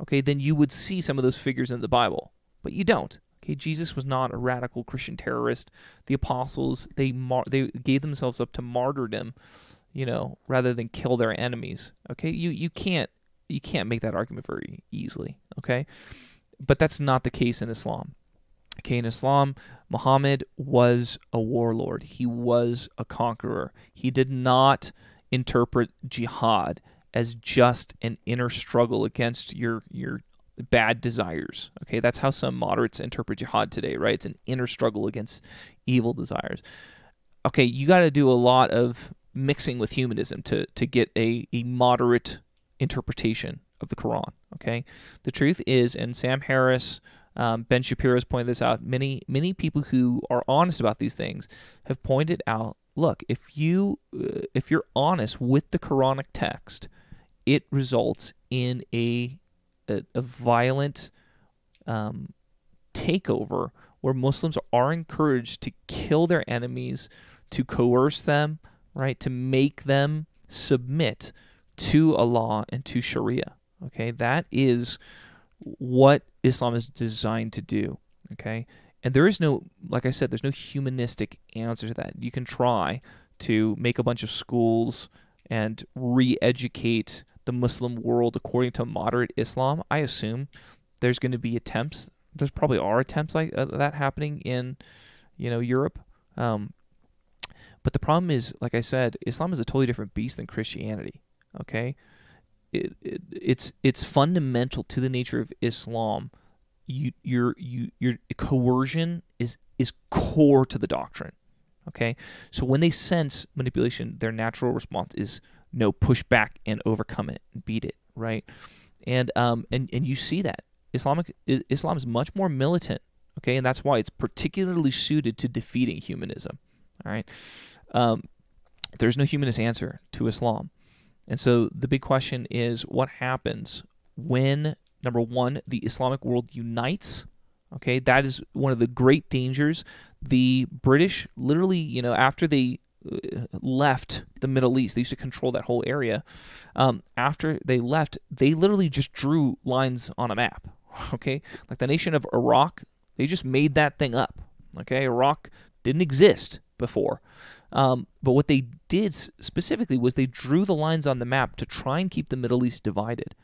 okay, then you would see some of those figures in the Bible. But you don't. Okay, Jesus was not a radical Christian terrorist. The apostles, they mar- they gave themselves up to martyrdom, you know, rather than kill their enemies. Okay? You you can't you can't make that argument very easily, okay? But that's not the case in Islam. Okay, in Islam, Muhammad was a warlord. He was a conqueror. He did not interpret jihad as just an inner struggle against your your bad desires. Okay, that's how some moderates interpret jihad today, right? It's an inner struggle against evil desires. Okay, you got to do a lot of mixing with humanism to to get a, a moderate interpretation of the Quran. Okay, the truth is, and Sam Harris, um, Ben Shapiro has pointed this out. Many many people who are honest about these things have pointed out. Look, if you uh, if you're honest with the Quranic text, it results in a a, a violent um, takeover where Muslims are encouraged to kill their enemies, to coerce them, right, to make them submit to Allah and to Sharia. Okay, that is what Islam is designed to do. Okay, and there is no, like I said, there's no humanistic answer to that. You can try to make a bunch of schools and re-educate the Muslim world according to moderate Islam, I assume there's going to be attempts. There's probably are attempts like uh, that happening in, you know, Europe. Um, but the problem is, like I said, Islam is a totally different beast than Christianity. Okay, it, it, it's it's fundamental to the nature of Islam. You your you your coercion is is core to the doctrine. Okay, so when they sense manipulation, their natural response is no push back and overcome it and beat it, right? And um and and you see that Islamic Islam is much more militant, okay, and that's why it's particularly suited to defeating humanism. All right, um, there's no humanist answer to Islam, and so the big question is what happens when number one the Islamic world unites. Okay, that is one of the great dangers. The British literally, you know, after they left the Middle East. They used to control that whole area. Um, after they left, they literally just drew lines on a map. Okay, like the nation of Iraq, they just made that thing up. Okay, Iraq didn't exist before. Um, but what they did specifically was they drew the lines on the map to try and keep the Middle East divided.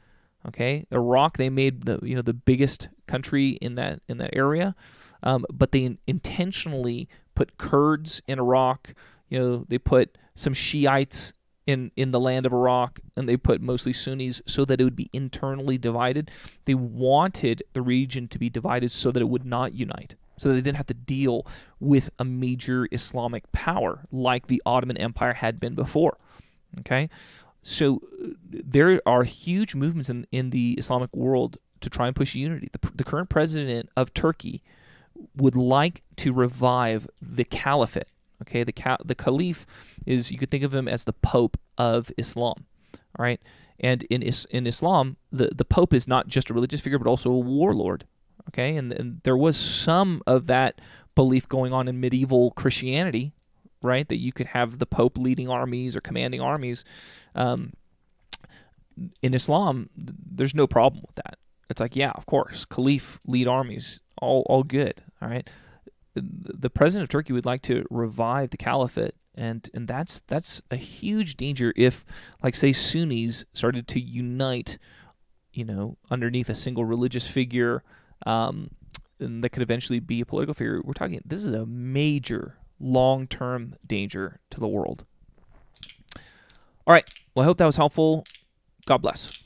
Okay, Iraq they made the you know the biggest country in that in that area, um, but they intentionally put Kurds in Iraq, you know, they put some Shiites in in the land of Iraq, and they put mostly Sunnis so that it would be internally divided. They wanted the region to be divided so that it would not unite, so they didn't have to deal with a major Islamic power like the Ottoman Empire had been before. Okay, so there are huge movements in, in the Islamic world to try and push unity. The, the current president of Turkey would like to revive the caliphate. Okay, the cal- the caliph is you could think of him as the pope of Islam. All right, and in is- in Islam, the the pope is not just a religious figure but also a warlord. Okay, and, and there was some of that belief going on in medieval Christianity, right? That you could have the pope leading armies or commanding armies. Um, in Islam, there's no problem with that. It's like, yeah, of course, caliph lead armies, all all good. All right. The president of Turkey would like to revive the caliphate, and and that's that's a huge danger if, like, say, Sunnis started to unite, you know, underneath a single religious figure, um, and that could eventually be a political figure. We're talking. This is a major long-term danger to the world. All right. Well, I hope that was helpful. God bless.